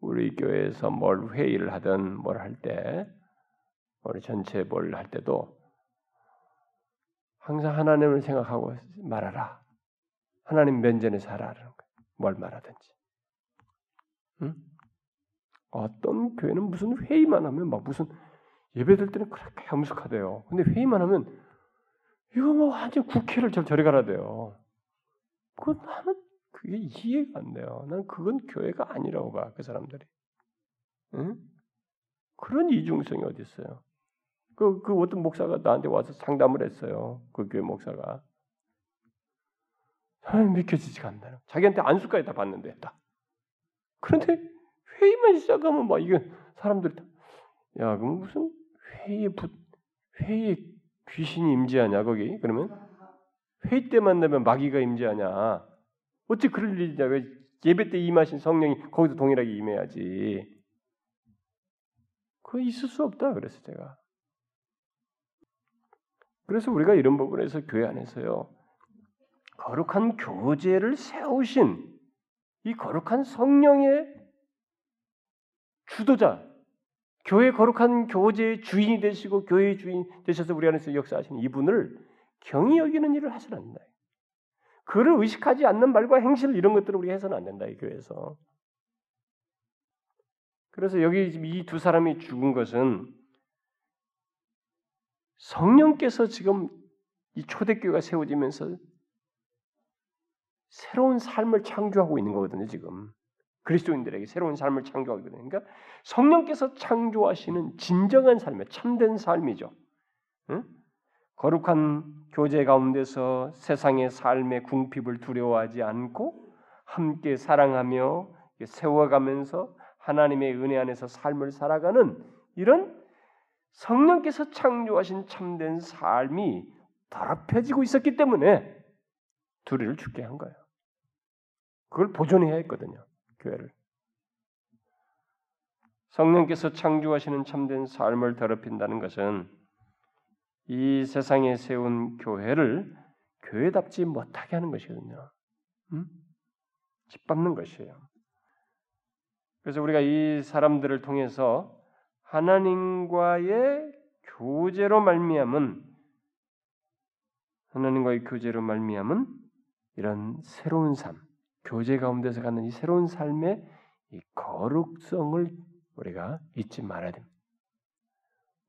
우리 교회에서 뭘 회의를 하든 뭘 할 때, 우리 전체 뭘 할 때도 항상 하나님을 생각하고 말하라. 하나님 면전에 살아라는 거예요. 뭘 말하든지. 응? 어떤 교회는 무슨 회의만 하면 막 무슨 예배될 때는 그렇게 엄숙하대요. 근데 회의만 하면 이거 뭐 완전 국회를 저 저리 가라 돼요. 그건 나는 그게 이해가 안 돼요. 난 그건 교회가 아니라고 봐, 그 사람들이. 응? 그런 이중성이 어디 있어요? 그, 그 어떤 목사가 나한테 와서 상담을 했어요. 그 교회 목사가. 아, 믿겨지지가 않는다. 자기한테 안수까지 다 받는데, 다. 그런데 회의만 시작하면 막 이게 사람들 야 그럼 무슨 회의 부 회의 귀신이 임재하냐 거기 그러면 회의 때만 되면 마귀가 임재하냐 어찌 그럴 일이냐 왜 예배 때 임하신 성령이 거기도 동일하게 임해야지 그거 있을 수 없다 그래서 제가 그래서 우리가 이런 부분에서 교회 안에서요 거룩한 교제를 세우신 이 거룩한 성령의 주도자, 교회 거룩한 교제의 주인이 되시고 교회의 주인 되셔서 우리 안에서 역사하시는 이분을 경히 여기는 일을 하서는 안 된다. 그를 의식하지 않는 말과 행실 이런 것들을 우리 해서는 안 된다 이 교회에서. 그래서 여기 이 두 사람이 죽은 것은 성령께서 지금 이 초대교회가 세워지면서 새로운 삶을 창조하고 있는 거거든요, 지금. 그리스도인들에게 새로운 삶을 창조하거든요. 그러니까 성령께서 창조하시는 진정한 삶의 참된 삶이죠. 응? 거룩한 교제 가운데서 세상의 삶의 궁핍을 두려워하지 않고 함께 사랑하며 세워가면서 하나님의 은혜 안에서 삶을 살아가는 이런 성령께서 창조하신 참된 삶이 더럽혀지고 있었기 때문에 둘이를 죽게 한 거예요. 그걸 보존해야 했거든요. 교회를. 성령께서 창조하시는 참된 삶을 더럽힌다는 것은 이 세상에 세운 교회를 교회답지 못하게 하는 것이거든요. 음? 짓밟는 것이에요. 그래서 우리가 이 사람들을 통해서 하나님과의 교제로 말미암은 하나님과의 교제로 말미암은 이런 새로운 삶, 교제 가운데서 갖는 이 새로운 삶의 이 거룩성을 우리가 잊지 말아야 됩니다.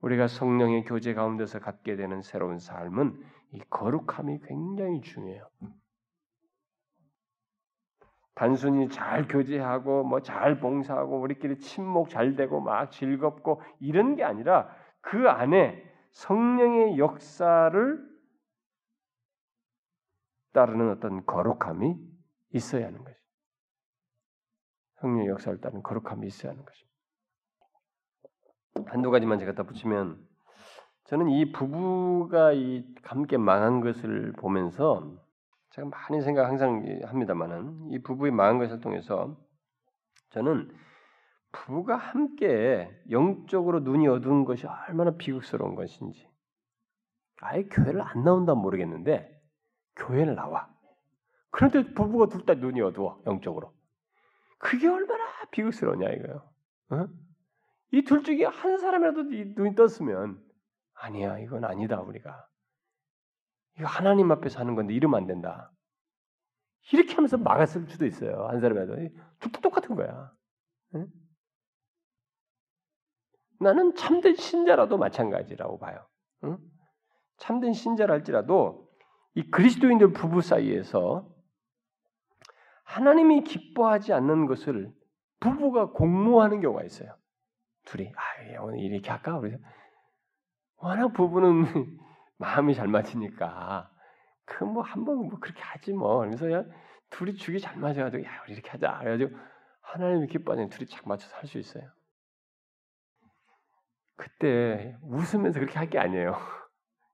우리가 성령의 교제 가운데서 갖게 되는 새로운 삶은 이 거룩함이 굉장히 중요해요. 단순히 잘 교제하고 뭐 잘 봉사하고 우리끼리 친목 잘 되고 막 즐겁고 이런 게 아니라 그 안에 성령의 역사를 따르는 어떤 거룩함이 있어야 하는 것이. 성령 의 역사를 따르는 거룩함이 있어야 하는 것입니다. 한두 가지만 제가 덧붙이면 저는 이 부부가 이 함께 망한 것을 보면서 제가 많이 생각 항상 합니다만은 이 부부의 망한 것을 통해서 저는 부부가 함께 영적으로 눈이 어두운 것이 얼마나 비극스러운 것인지 아예 교회를 안 나온다 모르겠는데 교회를 나와. 그런데 부부가 둘 다 눈이 어두워 영적으로. 그게 얼마나 비극스러우냐 이거요. 어? 이둘 중에 한 사람이라도 눈이 떴으면 아니야 이건 아니다 우리가 이거 하나님 앞에서 하는 건데 이러면 안 된다. 이렇게 하면서 막았을 수도 있어요 한 사람이라도 똑같은 거야. 응? 나는 참된 신자라도 마찬가지라고 봐요. 응? 참된 신자랄지라도 이 그리스도인들 부부 사이에서 하나님이 기뻐하지 않는 것을 부부가 공모하는 경우가 있어요. 둘이 아 오늘 이렇게 할까? 우리 워낙 부부는 마음이 잘 맞으니까 그 뭐 한번 뭐 그렇게 하지 뭐. 그래서 둘이 죽이 잘 맞아가지고 야 우리 이렇게 하자. 그래가지고 하나님이 기뻐하는 둘이 착 맞춰서 할 수 있어요. 그때 웃으면서 그렇게 할 게 아니에요.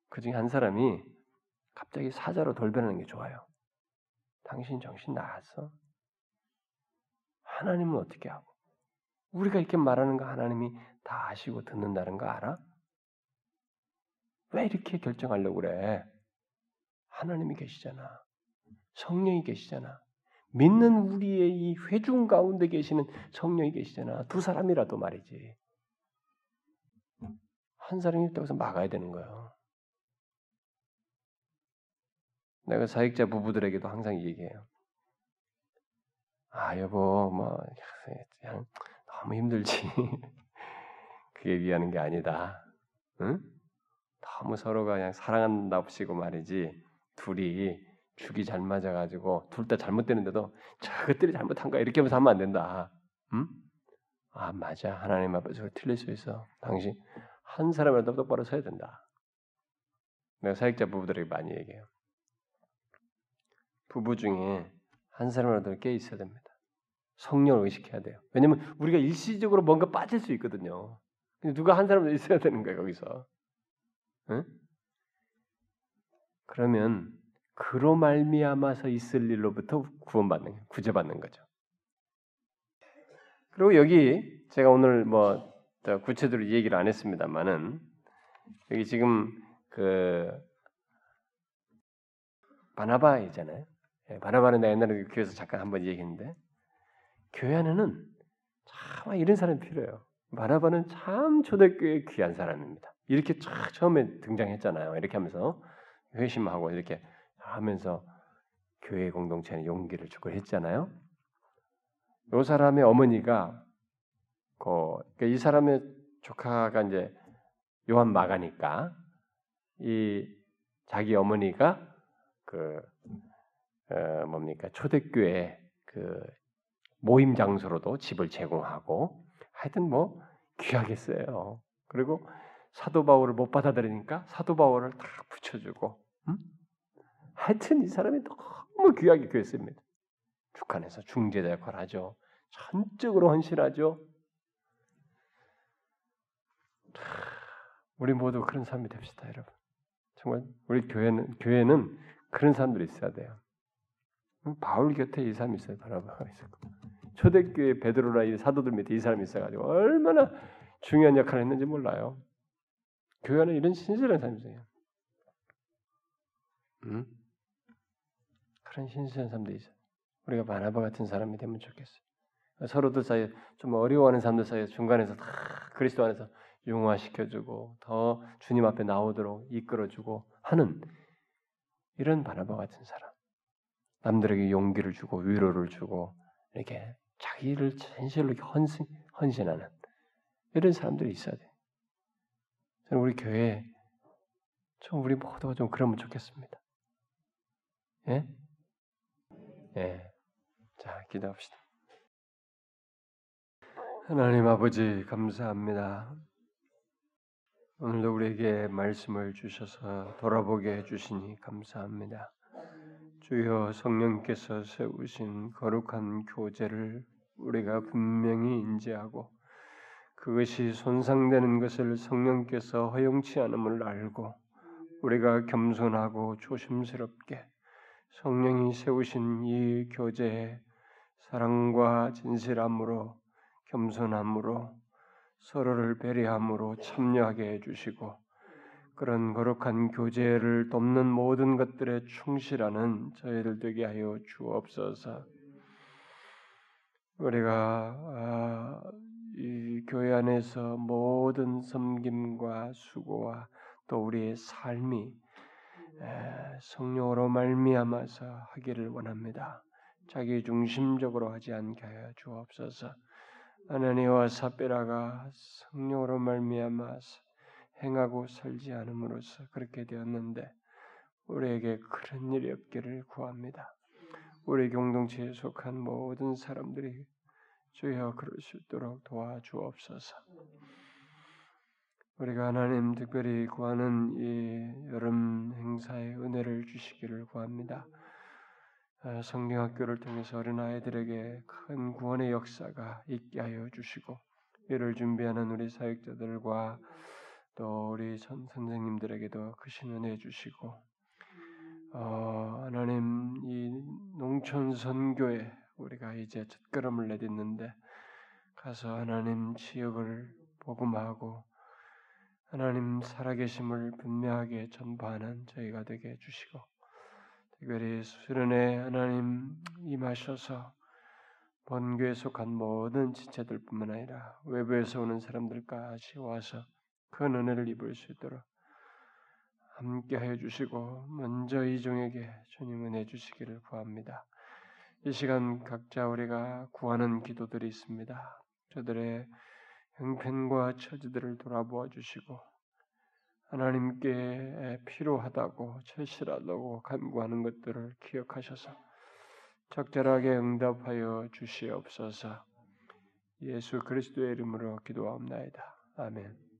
그 중에 한 사람이 갑자기 사자로 돌변하는 게 좋아요. 당신 정신 나갔어? 하나님은 어떻게 하고? 우리가 이렇게 말하는 거 하나님이 다 아시고 듣는다는 거 알아? 왜 이렇게 결정하려고 그래? 하나님이 계시잖아. 성령이 계시잖아. 믿는 우리의 이 회중 가운데 계시는 성령이 계시잖아. 두 사람이라도 말이지. 한 사람이 있다고 해서 막아야 되는 거예요. 내가 사역자 부부들에게도 항상 얘기해요. 아 여보 뭐 그냥 너무 힘들지. 그게 위하는 게 아니다. 응? 너무 서로가 그냥 사랑한답시고 말이지 둘이 죽이 잘 맞아가지고 둘 다 잘못되는데도 저것들이 잘못한 거야 이렇게 하면서 하면 안 된다. 응? 아 맞아 하나님 앞에서 틀릴 수 있어. 당신 한 사람이라도 똑바로 서야 된다. 내가 사역자 부부들에게 많이 얘기해요. 부부 중에 한 사람이라도 깨 있어야 됩니다. 성령을 의식해야 돼요. 왜냐면 우리가 일시적으로 뭔가 빠질 수 있거든요. 누가 한 사람도 있어야 되는 거예요, 거기서. 응? 그러면 그로 말미암아서 있을 일로부터 구원받는 구제받는 거죠. 그리고 여기 제가 오늘 뭐 구체적으로 얘기를 안 했습니다만은 여기 지금 그 바나바이잖아요. 예, 바나바는 내 옛날에 교회에서 잠깐 한번 얘기했는데 교회 안에는 참 이런 사람이 필요해요. 바나바는 참 초대교회 귀한 사람입니다. 이렇게 쫙 처음에 등장했잖아요. 이렇게 하면서 회심하고 이렇게 하면서 교회 공동체에 용기를 주고 했잖아요. 이 사람의 어머니가 그, 그러니까 이 사람의 조카가 이제 요한 마가니까 이 자기 어머니가 그 어, 뭡니까 초대교회 그 모임 장소로도 집을 제공하고 하여튼 뭐 귀하게 써요. 그리고 사도 바울을 못 받아들이니까 사도 바울을 다 붙여주고 음? 하여튼 이 사람이 너무 귀하게 교회 씁니다. 북한에서 중재자 역할을 하죠. 전적으로 헌신하죠. 우리 모두 그런 삶이 됩시다, 여러분. 정말 우리 교회는 교회는 그런 사람들이 있어야 돼요. 바울 곁에 이 사람이 있어요. 바라바가 있었고 초대교회 베드로나 이 사도들 밑에 이 사람이 있어가지고 얼마나 중요한 역할을 했는지 몰라요. 교회 는 이런 신실한 사람이세요. 음? 그런 신실한 사람들이 있어요. 우리가 바나바 같은 사람이 되면 좋겠어요. 서로들 사이에 좀 어려워하는 사람들 사이에 중간에서 다 그리스도 안에서 융화시켜주고 더 주님 앞에 나오도록 이끌어주고 하는 이런 바나바 같은 사람. 남들에게 용기를 주고 위로를 주고 이렇게 자기를 진실로 헌신, 헌신하는 이런 사람들이 있어야 돼. 저는 우리 교회에 좀 우리 모두가 좀 그러면 좋겠습니다. 예? 예. 자, 기도합시다. 하나님 아버지 감사합니다. 오늘도 우리에게 말씀을 주셔서 돌아보게 해주시니 감사합니다. 주여 성령께서 세우신 거룩한 교제를 우리가 분명히 인지하고 그것이 손상되는 것을 성령께서 허용치 않음을 알고 우리가 겸손하고 조심스럽게 성령이 세우신 이 교제에 사랑과 진실함으로 겸손함으로 서로를 배려함으로 참여하게 해주시고 그런 거룩한 교제를 돕는 모든 것들에 충실하는 저희들 되게 하여 주옵소서. 우리가 아, 이 교회 안에서 모든 섬김과 수고와 또 우리의 삶이 성령으로 말미암아서 하기를 원합니다. 자기 중심적으로 하지 않게 하여 주옵소서. 아나니와 사베라가 성령으로 말미암아서 행하고 살지 않음으로써 그렇게 되었는데 우리에게 그런 일이 없기를 구합니다. 우리 공동체에 속한 모든 사람들이 주여 그럴 수 있도록 도와주옵소서. 우리가 하나님 특별히 구하는 이 여름 행사의 은혜를 주시기를 구합니다. 아, 성경학교를 통해서 어린 아이들에게 큰 구원의 역사가 있게 하여 주시고 이를 준비하는 우리 사역자들과 또 우리 선, 선생님들에게도 크신 은혜 주시고 어, 하나님 이 농촌 선교에 우리가 이제 첫걸음을 내딛는데 가서 하나님 지역을 복음하고 하나님 살아계심을 분명하게 전파하는 저희가 되게 해주시고 특별히 수련회 하나님 임하셔서 본교에 속한 모든 지체들뿐만 아니라 외부에서 오는 사람들까지 와서 큰 은혜를 입을 수 있도록 함께 해 주시고 먼저 이 종에게 주님 은혜 주시기를 구합니다. 이 시간 각자 우리가 구하는 기도들이 있습니다. 저들의 형편과 처지들을 돌아보아 주시고 하나님께 필요하다고 절실하다고 간구하는 것들을 기억하셔서 적절하게 응답하여 주시옵소서. 예수 그리스도의 이름으로 기도합나이다. 아멘.